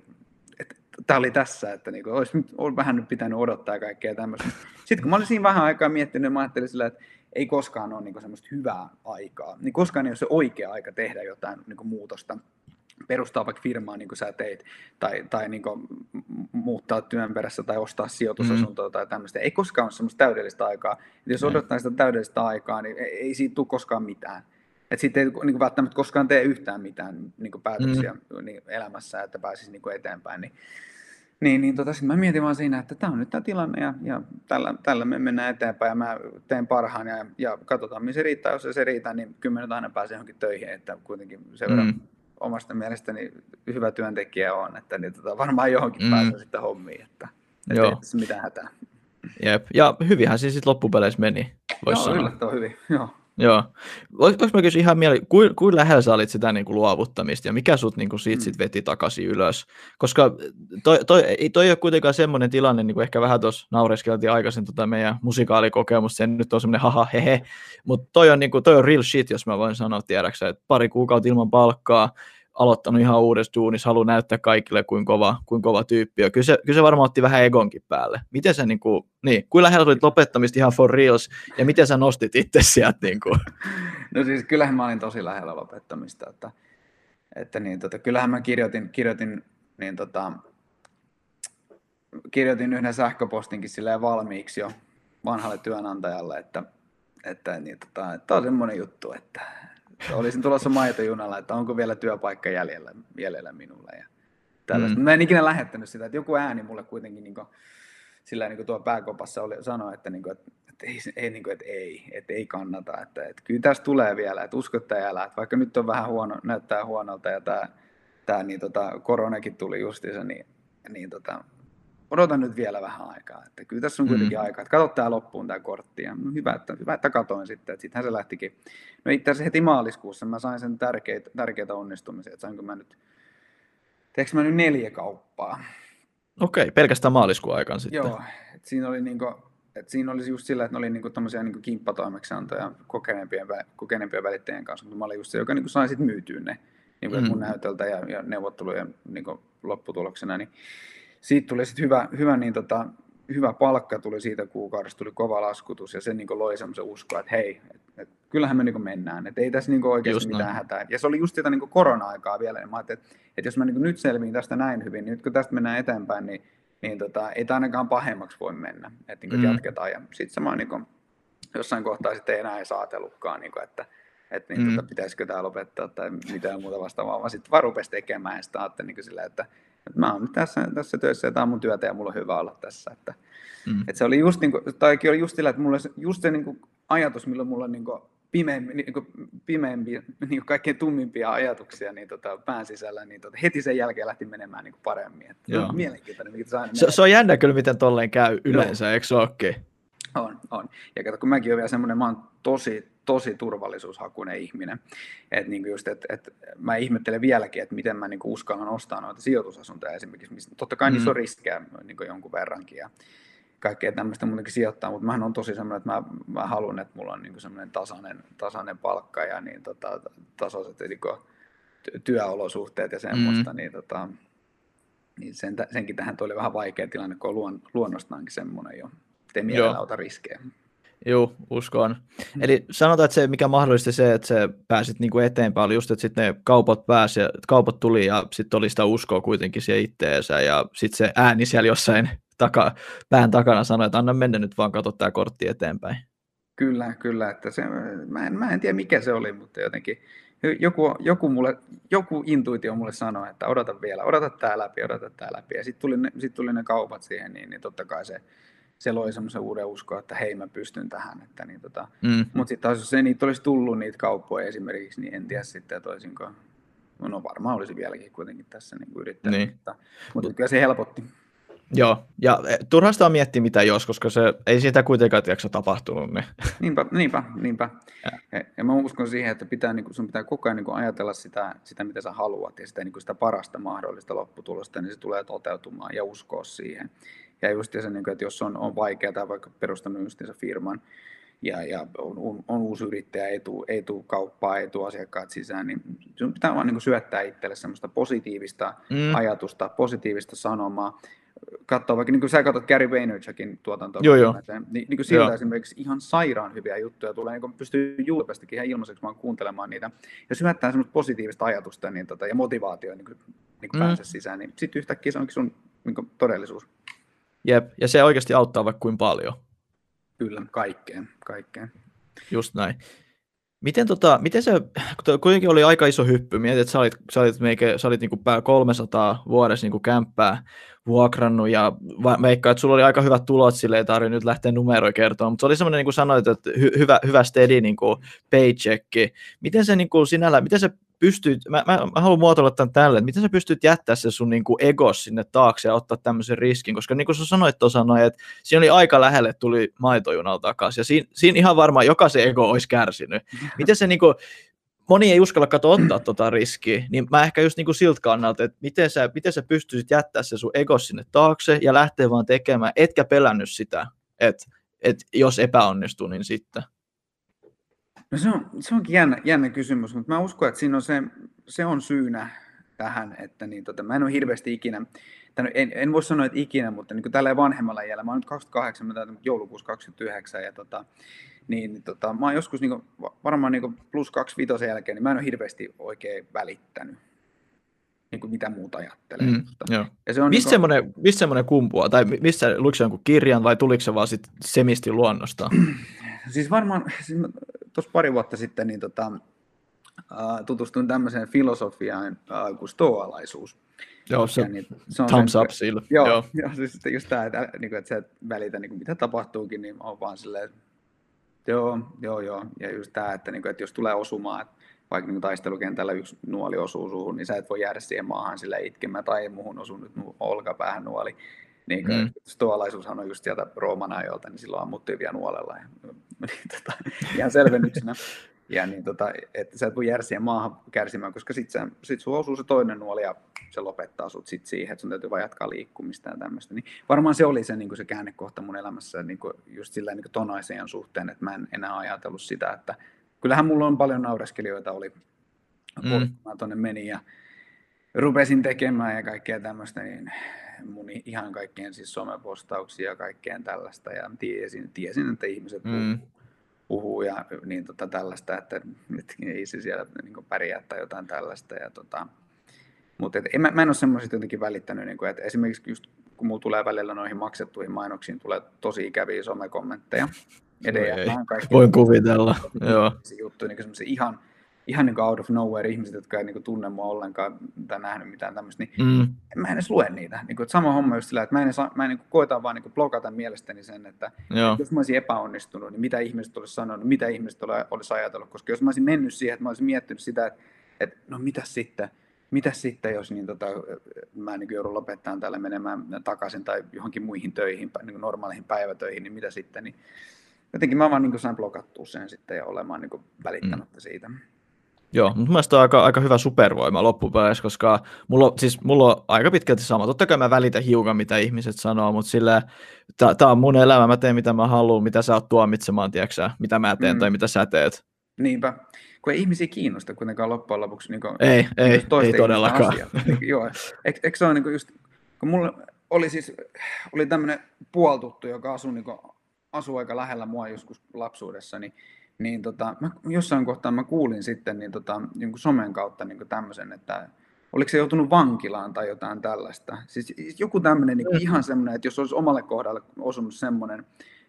että tämä oli tässä, että niin kuin, olisi olisi vähän nyt pitänyt odottaa kaikkea tämmöistä. Sitten kun mä olin siinä vähän aikaa miettinyt, mä ajattelin sillä, että ei koskaan ole niin semmoista hyvää aikaa, niin koskaan ei ole se oikea aika tehdä jotain niin muutosta perustaa vaikka firmaa, niin kuin sä teit, tai, tai niin kuin muuttaa työn perässä tai ostaa sijoitusasuntoa mm. tai tämmöistä. Ei koskaan ole semmoista täydellistä aikaa. Et jos odottaa sitä täydellistä aikaa, niin ei, ei siitä tule koskaan mitään. Että sitten ei niin kuin välttämättä koskaan tee yhtään mitään niin kuin päätöksiä mm. niin elämässä, että pääsisi niin kuin eteenpäin. Niin, niin, niin tota, mä mietin vaan siinä, että tämä on nyt tämä tilanne ja, ja tällä, tällä me mennään eteenpäin ja mä teen parhaan ja, ja katsotaan, missä se riittää. Jos se riittää, niin kymmenen aina pääsee johonkin töihin, että kuitenkin sen verran mm omasta mielestäni hyvä työntekijä on, että niin tota, varmaan johonkin mm. pääsee sitten hommiin, että, että Joo. ei tässä mitään hätää. Jep. Ja hyvinhän se sitten loppupeleissä meni, voisi sanoa. Joo, hyvin, Joo. Joo. Voinko mä kysyä ihan mieli, kuin, kuin lähellä sä olit sitä niin kuin luovuttamista ja mikä sut niin kuin siitä mm. sit veti takaisin ylös? Koska toi, toi, ei toi ole kuitenkaan semmoinen tilanne, niin kuin ehkä vähän tuossa naureskeltiin aikaisin tota meidän musikaalikokemusta, se nyt on semmoinen haha hehe, mutta toi on, niin kuin, toi on real shit, jos mä voin sanoa, tiedäksä, että pari kuukautta ilman palkkaa, aloittanut ihan uudessa duunissa, haluaa näyttää kaikille, kuin kova, kuin kova tyyppi. Ja kyllä se, kyllä se varmaan otti vähän egonkin päälle. Miten sä, niin kuin, niin, kuin lähellä olit lopettamista ihan for reals, ja miten sä nostit itse sieltä? Niin kuin? No siis kyllähän mä olin tosi lähellä lopettamista, että, että niin, tota, kyllähän mä kirjoitin, kirjoitin, niin, tota, kirjoitin yhden sähköpostinkin silleen valmiiksi jo vanhalle työnantajalle, että, että, niin, tota, että on semmoinen juttu, että, olisin tulossa maitojunalla, että onko vielä työpaikka jäljellä, jäljellä minulle. Ja tällaista. Mm. Mä en ikinä lähettänyt sitä, että joku ääni mulle kuitenkin niin kuin, sillä niin kuin tuo pääkopassa oli, sanoi, että, niin kuin, että, että, ei, ei, niin kuin, että ei, että ei kannata, että, että kyllä tästä tulee vielä, että usko että elää, että vaikka nyt on vähän huono, näyttää huonolta ja tämä, tämä niin, tota, koronakin tuli justiinsa, niin, niin tota, odotan nyt vielä vähän aikaa. Että kyllä tässä on kuitenkin mm. aikaa, että katso tämä loppuun tämä kortti. Ja no hyvä, että, hyvä, että katoin sitten, että sittenhän se lähtikin. No itse asiassa heti maaliskuussa mä sain sen tärkeitä, tärkeitä onnistumisia, että sainko mä nyt, teekö mä nyt neljä kauppaa. Okei, pelkästään maaliskuun aikaan sitten. Joo, että siinä oli niinku, että siinä oli just sillä, että ne oli niinku tämmöisiä niinku kimppatoimeksiantoja kokeneempien, kokeneempien välittäjien kanssa, mutta mä olin just se, joka niinku sai sitten myytyä ne niin kuin, mm. mun näytöltä ja, ja neuvottelujen niin kuin, lopputuloksena, niin siitä tuli sitten hyvä, hyvä, niin tota, hyvä palkka tuli siitä kuukaudesta, tuli kova laskutus ja se niin loi semmoisen uskoa, että hei, et, et, kyllähän me niin mennään, että ei tässä niin oikeasti just mitään hätää. Ja se oli just sitä niin korona-aikaa vielä, niin mä ajattelin, että, että jos mä niin nyt selviin tästä näin hyvin, niin nyt kun tästä mennään eteenpäin, niin, niin tota, ei tämä ainakaan pahemmaksi voi mennä, että niin mm. jatketaan. Ja sitten mä niin kuin, jossain kohtaa sitten ei enää saatellutkaan, niin kuin, että, että niin, mm. tota, pitäisikö tämä lopettaa tai mitään muuta vastaavaa, vaan sitten vaan rupesi tekemään ja sitten ajattelin niin sillä, että että mä oon tässä, tässä töissä ja tämä on mun työtä ja mulla on hyvä olla tässä. Että, mm. että se oli just, niin kuin, tai oli just sillä, että mulla just se niin kuin, ajatus, milloin mulla on niin kuin, pimeämpi, niin kuin, pimeämpi, niin kuin kaikkein tummimpia ajatuksia niin tota, pään sisällä, niin tota, heti sen jälkeen lähti menemään niin kuin paremmin. Että Joo. Mielenkiintoinen, mikä se, se, on jännä kyllä, miten tolleen käy yleensä, Joo. eikö se olekin? On, on. Ja kato, kun mäkin olen vielä semmoinen, mä oon tosi, tosi turvallisuushakuinen ihminen. Että niin just, et, et mä ihmettelen vieläkin, että miten mä niin uskallan ostaa noita sijoitusasuntoja esimerkiksi. Mistä, totta kai mm. niissä on riskejä niin jonkun verrankin ja kaikkea tämmöistä muutenkin sijoittaa, mutta mä on tosi semmoinen, että mä, mä haluan, että mulla on niin semmoinen tasainen, tasainen palkka ja niin, tota, tasoiset niin työolosuhteet ja semmoista, mm. niin, tota, niin sen, senkin tähän tuli vähän vaikea tilanne, kun on luon, luonnostaankin semmoinen jo ettei mielellä ota riskejä. Joo, uskon. Eli sanotaan, että se, mikä mahdollisti se, että se pääsit niinku eteenpäin, oli just, että sitten ne kaupat pääsi, ja kaupat tuli ja sitten oli sitä uskoa kuitenkin siihen itteensä ja sitten se ääni siellä jossain taka, pään takana sanoi, että anna mennä nyt vaan, katso tämä kortti eteenpäin. Kyllä, kyllä. Että se, mä, en, mä en tiedä mikä se oli, mutta jotenkin joku, joku, mulle, joku intuitio mulle sanoi, että odota vielä, odota tämä läpi, odota tämä läpi. Ja sitten tuli, sit tuli ne kaupat siihen, niin, niin totta kai se, se loi semmoisen uuden uskoa, että hei mä pystyn tähän. Että niin tota, mm. Mutta sitten taas jos ei niitä olisi tullut niitä kauppoja esimerkiksi, niin en tiedä sitten, että olisinko, no varmaan olisi vieläkin kuitenkin tässä niin yrittänyt, niin. mutta, mutta kyllä se helpotti. Joo, ja e, turhasta on miettiä mitä jos, koska se ei siitä kuitenkaan tiedätkö, tapahtunut. Niin. Niinpä, niinpä, niinpä. Ja. Ja, mä uskon siihen, että pitää, niin kuin, sun pitää koko ajan niin kuin, ajatella sitä, sitä, mitä sä haluat ja sitä, niin kuin, sitä parasta mahdollista lopputulosta, niin se tulee toteutumaan ja uskoa siihen. Ja just se, niin kuin, että jos on, on vaikeaa tai vaikka perustanut just firman, ja, ja on, on uusi yrittäjä, ei tule, ei tule kauppaa, ei tule asiakkaat sisään, niin sun pitää vaan niin kuin syöttää itselle semmoista positiivista mm. ajatusta, positiivista sanomaa, katsoa, vaikka niin kuin sä katsot Gary Vaynerchukin tuotantoa, joo, joo. niin, niin kuin siltä joo. esimerkiksi ihan sairaan hyviä juttuja tulee, niin pystyy YouTubestakin ihan ilmaiseksi vaan kuuntelemaan niitä, ja syöttää semmoista positiivista ajatusta niin, tota, ja motivaatioa niin kuin, niin kuin mm. pääse sisään, niin sitten yhtäkkiä se onkin sun niin kuin, todellisuus. Jep, ja se oikeasti auttaa vaikka kuin paljon. Kyllä, kaikkeen, kaikkeen. Just näin. Miten, tota, miten se, kuitenkin oli aika iso hyppy, mietit, että sä olit, sä olit, meikä, sä olit niin kuin pää 300 vuodessa niin kuin kämppää vuokrannut ja veikkaan, että sulla oli aika hyvät tulot, sille ei tarvitse nyt lähteä numeroja kertoa, mutta se oli semmoinen, niin kuin sanoit, että hy, hyvä, hyvä steady niin kuin paycheck. Miten se niin kuin sinällä, miten se pystyt, mä, mä, mä haluan muotoilla tämän tälle, että miten sä pystyt jättää se sun niin kuin egos sinne taakse ja ottaa tämmöisen riskin, koska niin kuin sä sanoit tuossa noin, että siinä oli aika lähelle, tuli maitojunalla takaisin, ja siinä, siinä ihan varmaan jokaisen ego olisi kärsinyt. Miten se niin kuin, moni ei uskalla katsoa ottaa tuota riskiä, niin mä ehkä just niin kuin siltä kannalta, että miten sä, miten sä pystyisit jättää se sun ego sinne taakse ja lähteä vaan tekemään, etkä pelännyt sitä, että, että jos epäonnistuu, niin sitten. No se, on, se onkin jännä, jännä kysymys, mutta mä uskon, että siinä on se, se on syynä tähän, että niin, tota, mä en ole hirveästi ikinä, tämän, en, en voi sanoa, että ikinä, mutta niin tällä vanhemmalla iällä, mä oon nyt 28, mä joulukuussa 29, ja tota, niin tota, mä oon joskus niin kuin, varmaan niin kuin plus kaksi vitosen jälkeen, niin mä en ole hirveästi oikein välittänyt niin kuin mitä muuta ajattelee. Mm, Ja se on mistä, niin kuin... semmoinen, mistä semmoinen kumpua? Tai missä, luiko se jonkun kirjan vai tuliko se vaan sit semisti luonnosta? siis varmaan, siis tuossa pari vuotta sitten niin tota, uh, tutustuin tämmöiseen filosofiaan uh, kuin stoalaisuus. Joo, se, niin, se on thumbs sen, up sille. Joo, joo. joo siis just tämä, että, niin kuin, että sä et välitä niin kuin, mitä tapahtuukin, niin on vaan silleen, joo, joo, joo. Ja just tämä, että, niin kuin, että jos tulee osumaan, että vaikka niin taistelukentällä yksi nuoli osuu suuhun, niin sä et voi jäädä siihen maahan sillä itkemään, tai muuhun osu nyt olkapäähän nuoli. Niin mm. stoalaisuushan on just sieltä Rooman ajoilta, niin silloin ammuttiin vielä nuolella. Ja, niin, tota, ihan selvennyksenä. Ja niin, tota, että sä et voi järsiä maahan kärsimään, koska sit, sä, sit sun osuu se toinen nuoli ja se lopettaa sut sit siihen, että sun täytyy vaan jatkaa liikkumista ja tämmöistä. Niin varmaan se oli se, niin se käännekohta mun elämässä niin just sillä niin ton asian suhteen, että mä en enää ajatellut sitä, että kyllähän mulla on paljon naureskelijoita oli mm. mä tonne menin ja rupesin tekemään ja kaikkea tämmöistä, niin mun ihan kaikkien siis somepostauksia ja kaikkeen tällaista ja tiesin, tiesin että ihmiset mm. puhuu, ja niin tota tällaista, että nyt ei se siellä niin pärjää tai jotain tällaista ja tota, mutta et, en, mä, mä en ole semmoisista jotenkin välittänyt, niin kuin, että esimerkiksi just kun mulla tulee välillä noihin maksettuihin mainoksiin, tulee tosi ikäviä somekommentteja. Edellä, Voin kuvitella, joo. Juttu, niin ihan, ihan niin kuin out of nowhere ihmiset, jotka ei niin kuin tunne mua ollenkaan tai nähnyt mitään tämmöistä, niin mm. mä en edes lue niitä. Niin kuin, sama homma just sillä, että mä en, edes, mä en niin kuin, koitan vaan niin kuin blokata mielestäni sen, että, että jos mä olisin epäonnistunut, niin mitä ihmiset olisi sanonut, mitä ihmiset olisi ajatellut, koska jos mä olisin mennyt siihen, että mä olisin miettinyt sitä, että, että no mitä sitten, mitä sitten, jos niin tota, mä niin joudun lopettamaan tälle menemään takaisin tai johonkin muihin töihin, niin normaaleihin päivätöihin, niin mitä sitten, niin jotenkin mä vaan niin sain blokattua sen sitten ja olemaan niin välittämättä mm. siitä. Joo, mutta mielestäni on aika, aika hyvä supervoima loppupeleissä, koska mulla, siis mulla on aika pitkälti sama. Totta kai mä välitän hiukan, mitä ihmiset sanoo, mutta sillä tämä on mun elämä, mä teen mitä mä haluan, mitä sä oot tuomitsemaan, tiedätkö mitä mä teen mm. tai mitä sä teet. Niinpä, kun ei ihmisiä kiinnosta kuitenkaan loppujen lopuksi. Niin kuin, ei, ei, ei todellakaan. Niin, joo, eikö, eikö se ole niin just, kun mulla oli siis, oli tämmöinen puoltuttu, joka asui, niin kuin, asui aika lähellä mua joskus lapsuudessa, niin niin tota, mä jossain kohtaa mä kuulin sitten niin tota, niin somen kautta niin tämmöisen, että oliko se joutunut vankilaan tai jotain tällaista. Siis joku tämmöinen niin ihan semmoinen, että jos olisi omalle kohdalle osunut semmoinen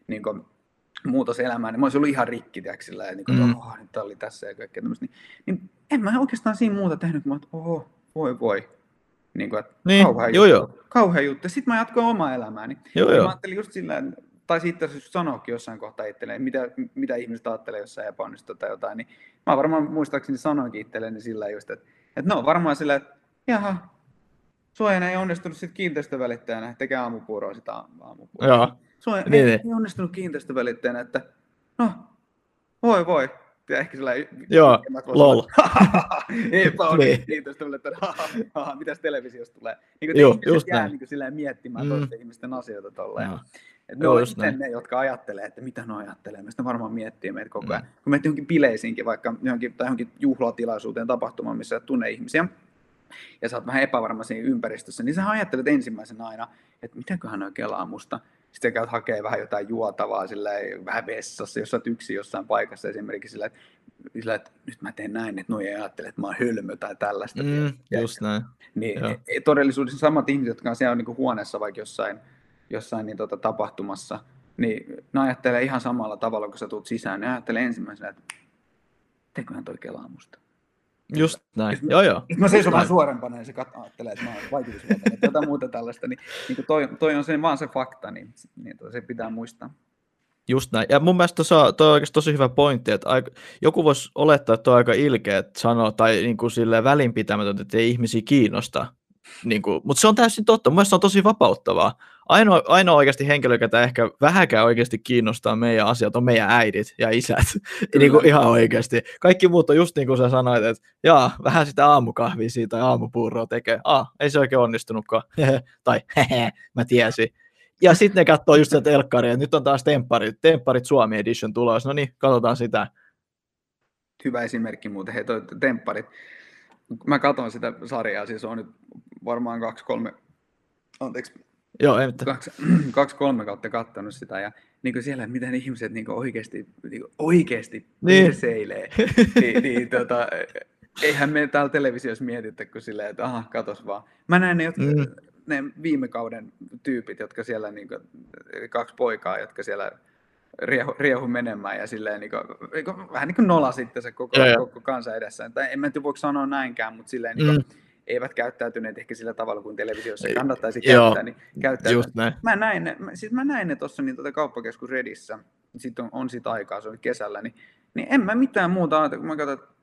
niin kuin, muutos elämään, niin mä olisin ollut ihan rikki, tiedätkö, sillä, niin kuin, mm. oh, nyt oli tässä ja kaikkea tämmöistä. Niin, niin en mä oikeastaan siinä muuta tehnyt, kun mä että oho, voi voi. Niin kuin, että niin, kauhea, joo, juttu, joo. kauhea juttu. Sitten mä jatkoin omaa elämääni. Joo, joo. Mä ajattelin just sillä, tai sitten jos sanoakin jossain kohtaa itselleen, mitä, mitä ihmiset ajattelee, jos sä epäonnistut tai jotain, niin mä varmaan muistaakseni sanoinkin itselleni sillä just, että, että no varmaan sillä, että jaha, Suojan ei onnistunut sitten kiinteistövälittäjänä, tekee aamupuuroa sitä aamupuuroa. Joo. Suojan niin, ei, niin. ei onnistunut kiinteistövälittäjänä, että no, voi voi, ja ehkä sillä Joo, lol. Eipä ole niin. kiinteistövälittäjänä, mitäs televisiosta tulee. Niin kuin Joo, just jää näin. Niin miettimään mm. toisten ihmisten asioita tolleen. Et ne on itse ne, jotka ajattelee, että mitä ne ajattelee. Meistä varmaan miettii meitä koko ajan. Mm. Kun menet johonkin bileisiinkin, vaikka johonkin, tai johonkin juhlatilaisuuteen, tapahtumaan, missä et tunne ihmisiä, ja sä oot vähän epävarma siinä ympäristössä, niin sä ajattelet ensimmäisenä aina, että mitäköhän oikein kelaa musta. Sitten käyt hakee vähän jotain juotavaa, sillä vähän vessassa, jos sä oot yksin jossain paikassa esimerkiksi sillä, että, sillä, että nyt mä teen näin, että noin ei ajattele, että mä oon hölmö tai tällaista. Mm, just näin. Niin, e, todellisuudessa samat ihmiset, jotka on siellä niin huoneessa vaikka jossain jossain niin tota, tapahtumassa, niin ne ajattelee ihan samalla tavalla, kun sä tulet sisään. Ne ajattelee ensimmäisenä, että teköhän toi kelaa musta. Just näin, joo joo. Jos mä seison vähän suorempana ja se kat- ajattelee, että mä oon vaikutusvaltainen, jotain muuta tällaista, niin, niin toi, toi on se, vaan se fakta, niin, niin se pitää muistaa. Just näin. Ja mun mielestä tuo on oikeasti tosi hyvä pointti, että aika, joku voisi olettaa, että on aika ilkeä että sanoo, tai niin kuin välinpitämätöntä, että ei ihmisiä kiinnosta niin kuin, mutta se on täysin totta. Mun se on tosi vapauttavaa. Ainoa, ainoa oikeasti henkilö, joka ehkä vähäkään oikeasti kiinnostaa meidän asiat, on meidän äidit ja isät. niin kuin ihan oikeasti. Kaikki muut on just niin kuin sä sanoit, että jaa, vähän sitä aamukahvia siitä aamupuuroa tekee. Ah, ei se oikein onnistunutkaan. tai hehe, mä tiesin. Ja sitten ne katsoo just sieltä elkkaria, nyt on taas tempparit, tempparit Suomi Edition tulos. No niin, katsotaan sitä. Hyvä esimerkki muuten, hei toi tempparit. Mä katson sitä sarjaa, siis on nyt varmaan kaksi, kolme, anteeksi, Joo, ei mitään. Kaksi, kaksi kolme kautta kattanut sitä ja niin kuin siellä, miten ihmiset niin kuin oikeasti, niin kuin oikeasti niin. seilee, niin, niin tota, eihän me täällä televisiossa mietitä kuin silleen, että aha, katos vaan. Mä näen ne, jotka, mm. ne viime kauden tyypit, jotka siellä, niin kuin, kaksi poikaa, jotka siellä riehu, riehu menemään ja silleen niin kuin, niin kuin, vähän niin kuin nola sitten se koko, ja, koko kansa edessä. Tai en mä nyt voi sanoa näinkään, mutta silleen niin kuin, mm eivät käyttäytyneet ehkä sillä tavalla kuin televisiossa kannattaisi käyttää, niin käyttää. Just näin. Mä näin ne, siis mä näin ne tuossa niin tuota kauppakeskus Redissä, sitten on, on sit aikaa, se oli kesällä, niin, niin en mä mitään muuta ajatella, kun mä katsoin, että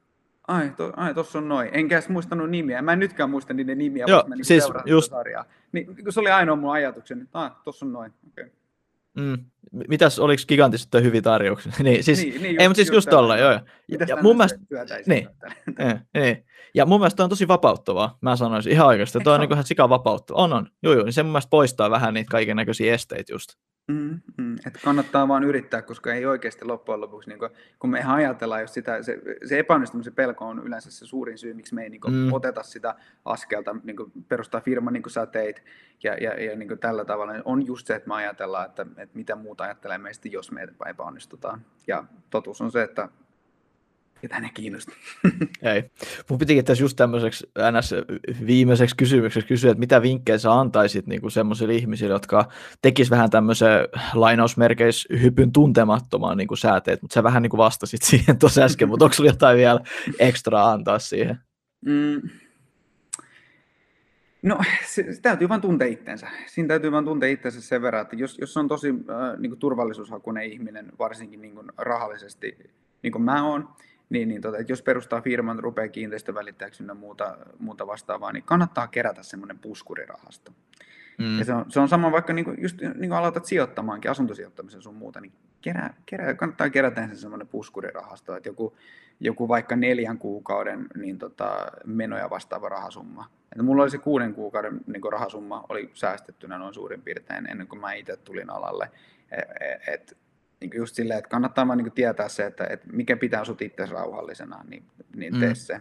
ai, to, ai tossa on noin. Enkä edes muistanut nimiä. Mä en nytkään muista niiden nimiä, Joo, mä niin siis just... sarjaa. Niin se oli ainoa mun ajatukseni, että ah, tossa on noin. Okay. Mm. Mitäs, oliko gigantista hyviä tarjouksia? niin, siis, niin, niin, ei, mutta siis just tuolla, joo. Mitäs ja, mun mielestä, niin, niin, niin, ja mun mielestä on tosi vapauttavaa, mä sanoisin ihan oikeasti, että on niin ihan sika vapauttava. On, on, joo, joo, niin se mun mielestä poistaa vähän niitä kaiken näköisiä esteitä just. Mm, mm, että kannattaa vaan yrittää, koska ei oikeasti loppujen lopuksi, niin kun, kun me ihan ajatellaan, jos sitä, se, se epäonnistumisen pelko on yleensä se suurin syy, miksi me ei niin kun, mm. oteta sitä askelta, niin kun, perustaa firma niin kuin sä teit, ja, ja, ja niin kuin tällä tavalla, on just se, että me ajatellaan, että, että mitä muuta ajattelee meistä, jos me epäonnistutaan. Ja totuus on se, että ketä ne kiinnostaa. Ei. Mun pitikin tässä just tämmöiseksi ns. viimeiseksi kysymykseksi kysyä, että mitä vinkkejä sä antaisit niin kuin semmoisille ihmisille, jotka tekis vähän tämmöisen lainausmerkeis hypyn tuntemattomaan niin kuin sääteet, mutta sä vähän niin kuin vastasit siihen tuossa äsken, mutta onko sulla jotain vielä ekstra antaa siihen? Mm. No, se, se täytyy vain tuntea itsensä. Siinä täytyy vain tuntea itsensä sen verran, että jos, jos on tosi äh, niin kuin turvallisuushakuinen ihminen, varsinkin niin kuin rahallisesti, niin kuin mä oon, niin, niin tota, että jos perustaa firman, rupeaa kiinteistövälittäjäksi ja muuta, muuta vastaavaa, niin kannattaa kerätä semmoinen puskurirahasto. Mm. Ja se on, se on sama vaikka niin kuin, just niin kuin aloitat sijoittamaankin, asuntosijoittamisen sun muuta, niin kerää, kerää, kannattaa kerätä ensin semmoinen puskurirahasto, että joku, joku vaikka neljän kuukauden niin tota, menoja vastaava rahasumma. Että mulla oli se kuuden kuukauden niin rahasumma, oli säästettynä noin suurin piirtein ennen kuin mä itse tulin alalle. Et, e, et, niin just silleen, että kannattaa vaan niin tietää se, että, että mikä pitää sut itse rauhallisena, niin, niin tee mm. se.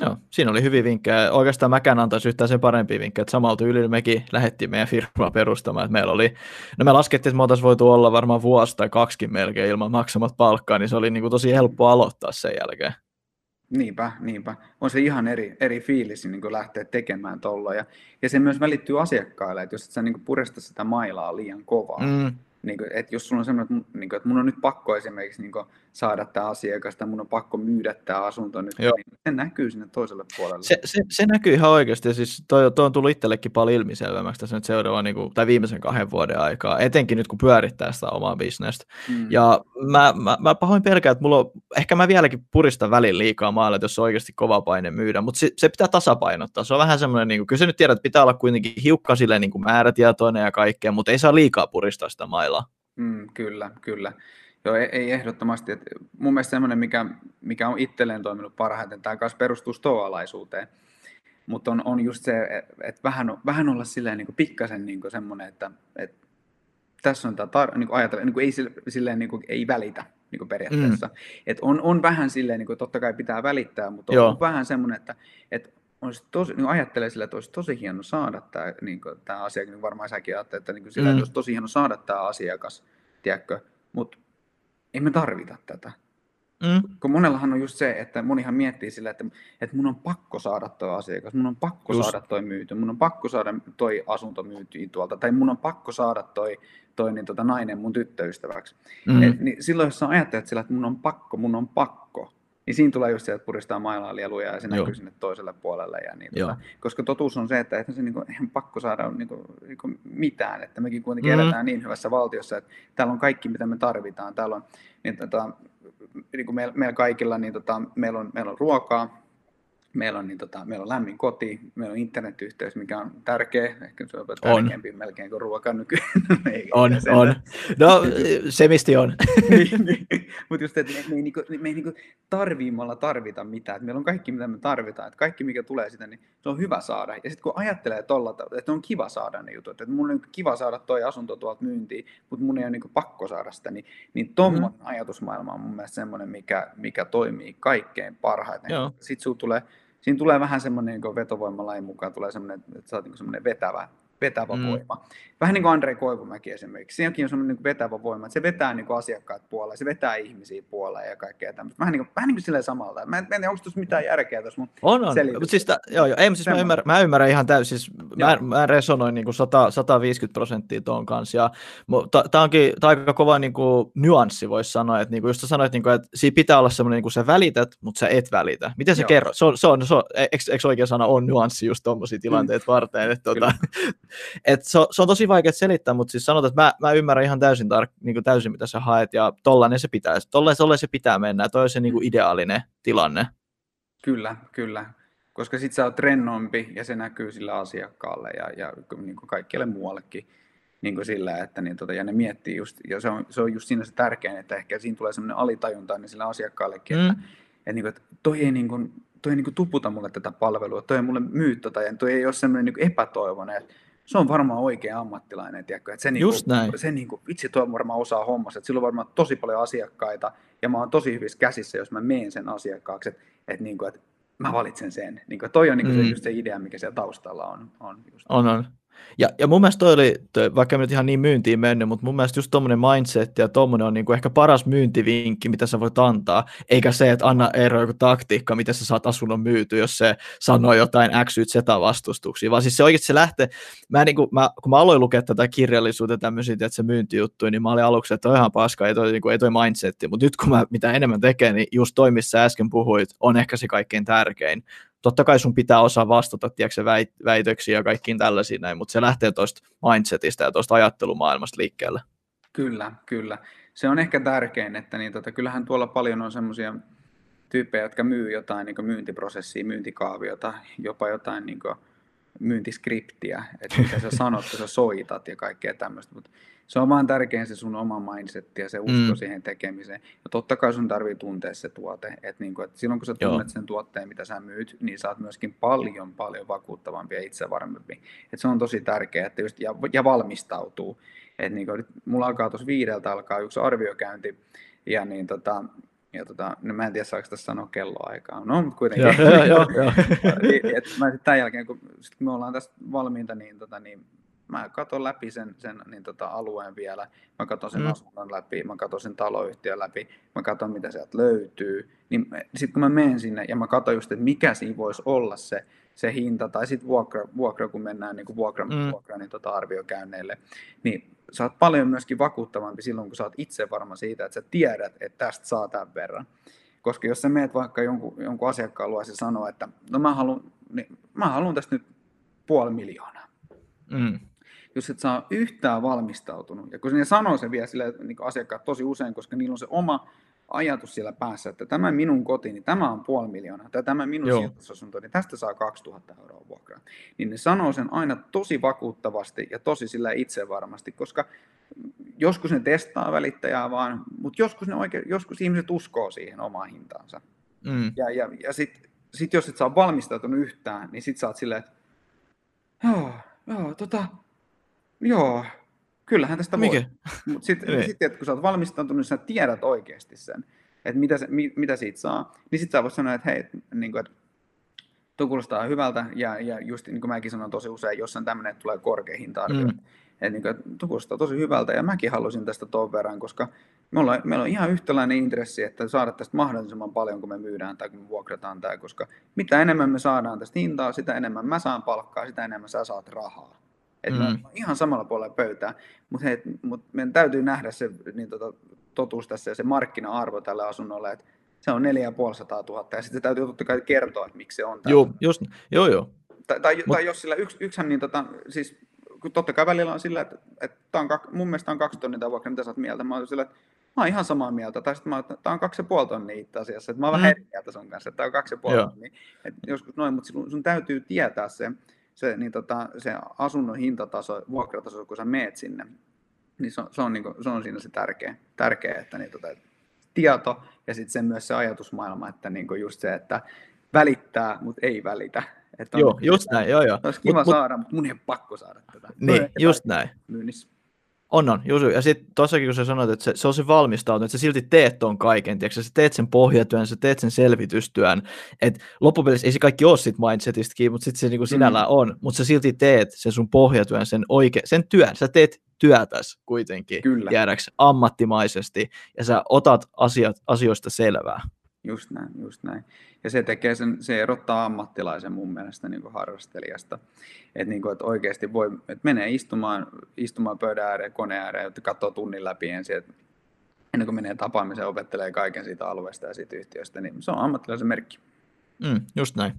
Joo, siinä oli hyviä vinkkejä. Oikeastaan mäkään antaisin yhtään sen parempia vinkkejä, että samalta yli mekin lähdettiin meidän firmaa perustamaan. Että meillä oli, no me laskettiin, että me oltaisiin voitu olla varmaan vuosi tai kaksikin melkein ilman maksamat palkkaa, niin se oli niin kuin tosi helppo aloittaa sen jälkeen. Niinpä, niinpä. On se ihan eri, eri fiilis niin kuin lähteä tekemään tuolla. Ja, ja se myös välittyy asiakkaille, että jos et sä niin kuin puresta sitä mailaa liian kovaa, mm niin kuin, että jos sulla on semmoinen, että, niin kuin, että mun on nyt pakko esimerkiksi niin kuin, saada tämä asiakas tai mun on pakko myydä tämä asunto nyt, Joo. niin se näkyy sinne toiselle puolelle. Se, se, se näkyy ihan oikeasti ja siis toi, toi on tullut itsellekin paljon ilmiselvemmäksi tässä nyt seuraava, niin kuin, tai viimeisen kahden vuoden aikaa, etenkin nyt kun pyörittää sitä omaa bisnestä. Mm. Ja mä, mä, mä pahoin pelkään, että mulla on, ehkä mä vieläkin puristan välin liikaa maalle, että jos on oikeasti kova paine myydä, mutta se, se pitää tasapainottaa. Se on vähän semmoinen, niin kuin, kyllä se nyt tiedät, että pitää olla kuitenkin hiukka silleen niin kuin määrätietoinen ja kaikkea, mutta ei saa liikaa puristaa sitä mailaa. Mm, kyllä, kyllä. Joo, ei, ei ehdottomasti. Et mun mielestä semmoinen, mikä, mikä on itselleen toiminut parhaiten, tämä kanssa perustuu stoalaisuuteen. Mutta on, on just se, että et vähän, vähän olla silleen niin pikkasen niin semmoinen, että et tässä on tämä tar- niin ajatella, niin ei, silleen, niin kuin, ei välitä niin periaatteessa. Mm. Et on, on vähän silleen, niin kuin, totta kai pitää välittää, mutta on, Joo. vähän semmoinen, että, että olisi tosi, niin ajattelee sillä, että olisi tosi hieno saada tämä, niin kuin, tämä asiakas, niin varmaan säkin ajattelet, että, niin kuin sillä, mm. että olisi tosi hieno saada tämä asiakas, tiedätkö, mutta ei me tarvita tätä. Mm. Kun monellahan on just se, että monihan miettii sillä, että, että mun on pakko saada tuo asiakas, mun on pakko just. saada toi myyty, mun on pakko saada toi asunto myytyä tuolta, tai mun on pakko saada toi, toi niin, tota, nainen mun tyttöystäväksi. Mm. Et, niin silloin jos sä ajattelet sillä, että mun on pakko, mun on pakko, niin siinä tulee just se, että puristaa mailaa lieluja ja se Joo. näkyy sinne toiselle puolelle. Ja niin, tota, koska totuus on se, että eihän se niinku, eihän pakko saada niinku, niinku mitään. Että mekin kuitenkin mm. eletään niin hyvässä valtiossa, että täällä on kaikki, mitä me tarvitaan. Täällä on, niin, tota, niin kuin meillä, meillä kaikilla, niin tota, meillä, on, meillä on ruokaa, meillä on, niin tota, meillä on lämmin koti, meillä on internetyhteys, mikä on tärkeä, ehkä se on tärkeämpi on. melkein kuin ruoka nykyään. on, on. No, semisti on. niin, niin. Mutta just, että me, me ei, niinku, me ei niinku tarviimalla tarvita mitään, että meillä on kaikki, mitä me tarvitaan, että kaikki, mikä tulee sitä, niin se on hyvä saada. Ja sitten kun ajattelee tolla että on kiva saada ne jutut, että mun on kiva saada toi asunto tuolta myyntiin, mutta mun ei ole niinku pakko saada sitä, niin, niin tuommoinen mm. ajatusmaailma on mun mielestä semmoinen, mikä, mikä toimii kaikkein parhaiten. Sitten sulla tulee siinä tulee vähän semmoinen niin vetovoimalain mukaan, tulee semmoinen, että sä oot niin semmoinen vetävä vetävä mm. voima. Vähän niin kuin Andre Koivumäki esimerkiksi. Siinäkin on semmoinen niin vetävä voima, että se vetää niin kuin asiakkaat puolelle, se vetää ihmisiä puolelle ja kaikkea tämmöistä. Vähän niin kuin, vähän niin kuin silleen samalta. Mä en, tiedä, onko tuossa mitään järkeä tuossa mun On, on. Mutta siis, joo, joo. Ei, siis mä, ymmärrän, mä ymmärrän ihan täysin. Siis mä, mä resonoin niin kuin 100, 150 prosenttia tuon kanssa. Tämä onkin tää aika kova niin kuin, nyanssi, voisi sanoa. Että niin kuin, just sä sanoit, niin kuin, että siinä pitää olla semmoinen, niin kuin sä välität, mutta sä et välitä. Miten se kerro? Se on, se on, se on, eikö, eikö oikea sana on nyanssi just tuommoisia tilanteita mm. varten? Että, tuota, et se, se on tosi vaikea selittää, mutta siis sanotaan, että mä, mä ymmärrän ihan täysin, tar- niin kuin täysin, mitä sä haet, ja tollainen se pitää, tollainen se pitää mennä, toi on se niin kuin ideaalinen tilanne. Kyllä, kyllä, koska sit sä oot rennompi, ja se näkyy sillä asiakkaalle, ja, ja niin kuin kaikkialle muuallekin. niin kuin sillä, että niin tota, ja ne miettii just, ja se on, se on just siinä se tärkein, että ehkä siinä tulee semmoinen alitajunta niin sillä asiakkaallekin, mm. että, että, niin kuin, että toi ei niin kuin, toi ei niin kuin tuputa mulle tätä palvelua, toi ei mulle myy tota, ja toi ei ole semmoinen niin epätoivoinen, että se on varmaan oikea ammattilainen, tiedätkö? Että se, niin Just kuin, näin. se niin kuin, vitsi tuo varmaan osaa hommassa, että sillä on varmaan tosi paljon asiakkaita, ja mä oon tosi hyvissä käsissä, jos mä meen sen asiakkaaksi, että, että, niin kuin, että mä valitsen sen. Niin kuin, toi on niin kuin mm. se, just se idea, mikä siellä taustalla on. On, just. on, on. Ja, ja mun mielestä toi oli, toi, vaikka nyt ihan niin myyntiin mennyt, mutta mun mielestä just tuommoinen mindset ja tuommoinen on niinku ehkä paras myyntivinkki, mitä sä voit antaa, eikä se, että anna Eero joku taktiikka, miten sä saat asunnon myyty, jos se sanoo jotain X, Y, Z vastustuksia, vaan siis se oikeasti se lähtee, mä, niinku, mä, kun mä aloin lukea tätä kirjallisuutta tämmöisiä, että se myyntijuttu, niin mä olin aluksi, että on ihan paska, ei toi, niinku, ei toi mindsetti, mutta nyt kun mä mitä enemmän tekee, niin just toi, missä äsken puhuit, on ehkä se kaikkein tärkein, totta kai sun pitää osaa vastata tiedätkö, väitöksiä ja kaikkiin tällaisiin näin, mutta se lähtee tuosta mindsetistä ja tuosta ajattelumaailmasta liikkeelle. Kyllä, kyllä. Se on ehkä tärkein, että niin, tota, kyllähän tuolla paljon on semmoisia tyyppejä, jotka myy jotain niin myyntiprosessia, myyntikaaviota, jopa jotain niin myyntiskriptiä, että mitä sä sanot, kun sä soitat ja kaikkea tämmöistä, mutta se on vaan tärkein se sun oma mindset ja se usko mm. siihen tekemiseen. Ja totta kai sun tarvii tuntea se tuote. että niinku, et silloin kun sä tunnet Joo. sen tuotteen, mitä sä myyt, niin sä oot myöskin paljon, paljon vakuuttavampi ja itsevarmempi. Et se on tosi tärkeää, että just, ja, ja valmistautuu. Et niinku, mulla alkaa tuossa viideltä alkaa yksi arviokäynti, ja niin tota, ja tota, no mä en tiedä saako tässä sanoa kelloaikaa, no mutta kuitenkin. Joo, joo, joo. Niin, et mä tämän jälkeen, kun, sit kun me ollaan tässä valmiita, niin, tota, niin mä katson läpi sen, sen niin tota, alueen vielä, mä katson sen mm. asunnon läpi, mä katson sen taloyhtiön läpi, mä katson mitä sieltä löytyy, niin sitten kun mä menen sinne ja mä katson just, että mikä siinä voisi olla se, se hinta, tai sitten vuokra, vuokra, kun mennään niin kuin vuokra, mm. vuokra niin tota arviokäynneille, niin sä oot paljon myöskin vakuuttavampi silloin, kun sä oot itse varma siitä, että sä tiedät, että tästä saa tämän verran. Koska jos sä meet vaikka jonkun, jonkun asiakkaan luo ja sanoo, että no mä haluan, niin mä haluan tästä nyt puoli miljoonaa. Mm jos et saa yhtään valmistautunut, ja kun ne sanoo se vielä sille niin asiakkaat tosi usein, koska niillä on se oma ajatus siellä päässä, että tämä minun koti, niin tämä on puoli miljoonaa, tai tämä minun sijoitusasunto, niin tästä saa 2000 euroa vuokraa. Niin ne sanoo sen aina tosi vakuuttavasti ja tosi sillä itsevarmasti, koska joskus ne testaa välittäjää vaan, mutta joskus, ne oikein, joskus ihmiset uskoo siihen omaan hintaansa. Mm. Ja, ja, ja sitten sit jos et saa valmistautunut yhtään, niin sitten sä oot silleen, että joo, joo, tota, Joo, kyllähän tästä Mikä? voi. Mutta sitten sit, kun sä oot valmistautunut, niin sä tiedät oikeasti sen, että mitä, se, mi, mitä siitä saa, niin sitten sä voit sanoa, että hei, niin kuin, että tuo kuulostaa hyvältä, ja, ja just niin kuin mäkin sanon tosi usein, jos on tämmöinen, tulee korkea hinta mm. että niin kuin, tuo kuulostaa tosi hyvältä, ja mäkin halusin tästä ton verran, koska me ollaan, meillä on ihan yhtäläinen intressi, että saada tästä mahdollisimman paljon, kun me myydään tai kun me vuokrataan tämä, koska mitä enemmän me saadaan tästä hintaa, sitä enemmän mä saan palkkaa, sitä enemmän sä saat rahaa. Että mm. ihan samalla puolella pöytää, mutta mut meidän täytyy nähdä se niin tota, totuus tässä ja se markkina-arvo tälle asunnolle, että se on 4500 000 ja sitten täytyy totta kai kertoa, että miksi se on. Joo, just, joo, joo. Tai, tai, Mut... tai jos sillä yksi, yksihän, niin tota, siis totta kai välillä on sillä, että, että tämä on, mun mielestä on kaksi tonnia tämä vuokra, mitä sä oot mieltä. Mä oon sillä, että mä oon ihan samaa mieltä. Tai sitten mä oon, että tämä on kaksi ja puoli tonnia itse asiassa. Että mä oon mm. vähän eri mieltä sun kanssa, että tämä on kaksi ja puoli tonnia. Että joskus noin, mutta sun, sun täytyy tietää se, se, niin tota, se asunnon hintataso, vuokrataso, kun sä meet sinne, niin se on, se on, niin kuin, se on siinä se tärkeä, tärkeä että niin tota, tieto ja sitten se myös se ajatusmaailma, että niin kuin just se, että välittää, mutta ei välitä. Että joo, just näin, joo joo. Olisi kiva mut, saada, mutta mun ei pakko saada tätä. Niin, just näin. Myynnissä. On, on, Jusu. Ja sitten tuossakin, kun sä sanoit, että se, se on se valmistautunut, että sä silti teet ton kaiken, tiedätkö? sä teet sen pohjatyön, sä teet sen selvitystyön, että loppupelissä ei se kaikki ole sit mindsetistäkin, mutta sitten se niin sinällään mm. on, mutta sä silti teet sen sun pohjatyön, sen, oike, sen työn, sä teet työtäs kuitenkin, Kyllä. jäädäks ammattimaisesti, ja sä otat asiat, asioista selvää. Just näin, just näin. Ja se tekee sen, se erottaa ammattilaisen mun mielestä niin kuin harrastelijasta. Että niin kuin, että oikeasti voi, että menee istumaan, istumaan pöydän ääreen, koneen ääreen, että katsoo tunnin läpi ensin, että ennen kuin menee tapaamiseen, opettelee kaiken siitä alueesta ja siitä yhtiöstä, niin se on ammattilaisen merkki. Mm, just näin.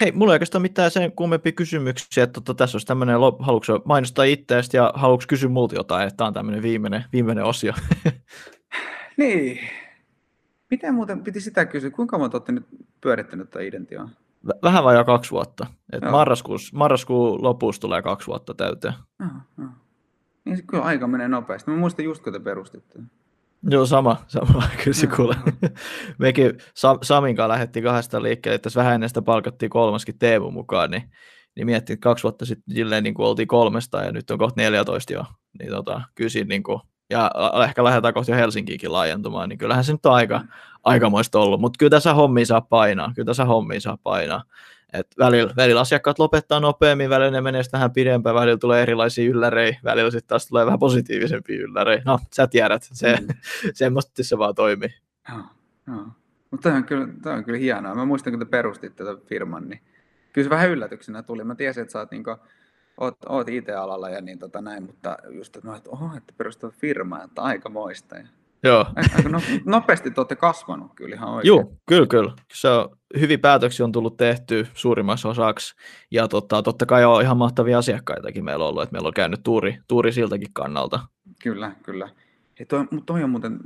Hei, mulla ei oikeastaan mitään sen kummempia kysymyksiä, että tota, tässä olisi tämmöinen, haluatko mainostaa itseäsi ja haluatko kysyä multa jotain, että tämä on tämmöinen viimeinen, viimeinen osio. niin, Miten muuten piti sitä kysyä, kuinka monta olette nyt pyörittänyt tätä identiaa? Vähän vajaa kaksi vuotta. Et marraskuus, marraskuun lopussa tulee kaksi vuotta täyteen. Aha, aha. niin se kyllä aika menee nopeasti. Mä muistan just, kun te perustitte. Joo, sama. sama kyllä se kuule. Mekin Sam, Samin kanssa lähdettiin kahdesta liikkeelle, tässä vähän ennen sitä palkattiin kolmaskin Teemu mukaan, niin, niin miettii, että kaksi vuotta sitten silleen niin kuin oltiin kolmesta ja nyt on kohta 14 jo. Niin tota, kyllä siinä niin kuin, ja ehkä lähdetään kohta jo Helsinkiinkin laajentumaan, niin kyllähän se nyt on aika, mm. aikamoista ollut. Mutta kyllä tässä hommi saa painaa, kyllä tässä hommi saa painaa. Et välillä, välillä asiakkaat lopettaa nopeammin, välillä ne menee vähän pidempään, välillä tulee erilaisia ylläreitä, välillä sitten taas tulee vähän positiivisempia ylläreitä. No, sä tiedät, se, mm. semmoista se vaan toimii. Joo, joo. Mutta tämä on, kyllä, tämä on kyllä hienoa. Mä muistan, kun te perustitte tätä firman, niin kyllä se vähän yllätyksenä tuli. Mä tiesin, että sä oot, niin kuin, oot, oot IT-alalla ja niin tota näin, mutta just, että, no, että oho, että perustat firmaa, että aika moista. Ja Joo. Aika no, nopeasti te olette kasvanut kyllä ihan oikein. Joo, kyllä, kyllä. Se on, hyvin päätöksiä on tullut tehty suurimmassa osaksi, ja tota, totta kai on ihan mahtavia asiakkaitakin meillä on ollut, että meillä on käynyt tuuri, tuuri siltäkin kannalta. Kyllä, kyllä. Hei, toi, mutta toi on muuten,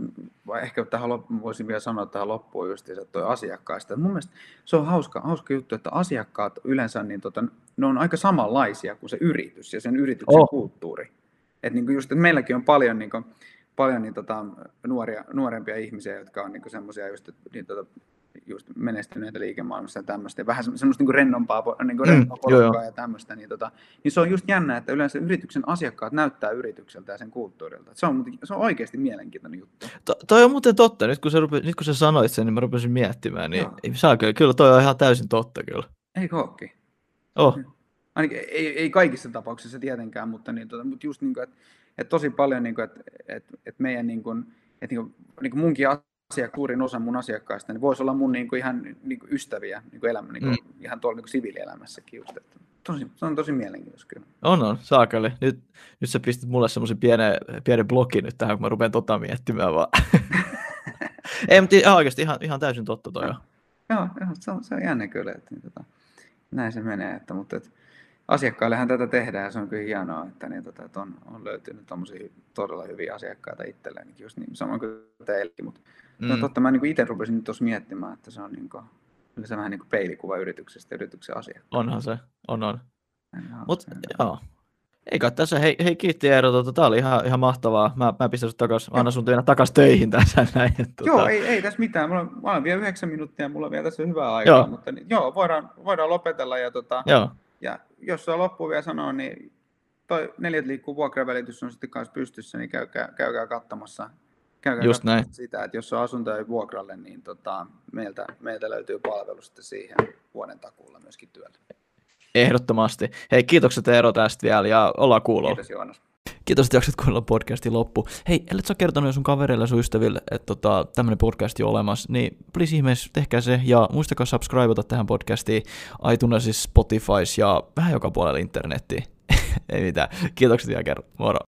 vai ehkä tähän voisin vielä sanoa tähän loppuun just että toi asiakkaista. Mun mielestä se on hauska, hauska juttu, että asiakkaat yleensä, niin tota, ne on aika samanlaisia kuin se yritys ja sen yrityksen oh. kulttuuri. Et niin just, että meilläkin on paljon niin kuin, paljon niin tota, nuoria, nuorempia ihmisiä, jotka on niin semmoisia just, niin tota, just menestyneitä liikemaailmassa ja tämmöistä, ja vähän semmoista niin rennompaa, niin kuin mm, porukkaa ja tämmöistä, niin, tota, niin se on just jännä, että yleensä yrityksen asiakkaat näyttää yritykseltä ja sen kulttuurilta. Se on, se on oikeasti mielenkiintoinen juttu. To, toi on muuten totta, nyt kun, sä rupe, nyt kun sä sanoit sen, niin mä rupesin miettimään, niin ei saa kyllä, kyllä toi on ihan täysin totta kyllä. Ei kookki. Oh. Ainakin ei, ei kaikissa tapauksissa tietenkään, mutta, niin, tota, mutta just niin kuin, että et tosi paljon, niin kuin, että et, et meidän niin kuin, että niin kuin, niin kuin munkin asia, suurin osa mun asiakkaista, niin voisi olla mun niin kuin ihan niin kuin ystäviä niin kuin elämä, niin kuin, mm. ihan tuolla niin kuin siviilielämässäkin just, että tosi, se on tosi mielenkiintoista kyllä. On, on, saakeli. Nyt, nyt sä pistit mulle semmoisen pienen, pienen blokin nyt tähän, kun mä rupean tota miettimään vaan. Ei, mutta ihan oikeasti ihan, ihan täysin totta toi Joo, joo se, on, se on jännä kyllä, että niin, tota, näin se menee, että, mutta että, asiakkaillehan tätä tehdään ja se on kyllä hienoa, että, niin, tota, että on, on löytynyt todella hyviä asiakkaita itselleen, just niin, samoin kuin teillekin, mutta mm. no, totta mä niin itse rupesin nyt tuossa miettimään, että se on niin kuin, se vähän niin kuin peilikuva yrityksestä yrityksen asiakkaasta. Onhan se, on on. Mutta joo, eikä tässä, hei, hei kiitti Eero, tota, tämä oli ihan, ihan mahtavaa. Mä, mä pistän sut takas, annan sun työnä takas töihin tässä näin. Että, joo, ei, ei tässä mitään. Mulla, on, mulla on vielä yhdeksän minuuttia, mulla on vielä tässä hyvää aikaa, joo. mutta niin, joo, voidaan, voidaan lopetella ja tota, joo. Ja jos saa loppuun vielä sanoa, niin toi neljät liikkuu vuokravälitys on sitten kanssa pystyssä, niin käykää, käykää katsomassa, käykää Just näin. sitä, että jos on asuntoja vuokralle, niin tota, meiltä, meiltä löytyy palvelu sitten siihen vuoden takuulla myöskin työllä. Ehdottomasti. Hei, kiitokset Eero tästä vielä ja ollaan kuulolla. Kiitos Joonas. Kiitos, että jaksat kuunnella podcastin loppu. Hei, ellet sä kertonut sun kavereille ja sun ystäville, että tota, tämmönen podcast on olemassa, niin please ihmeessä tehkää se ja muistakaa subscribeata tähän podcastiin iTunesissa, Spotifys ja vähän joka puolella internettiin. Ei mitään. Kiitokset vielä kerran. Moro.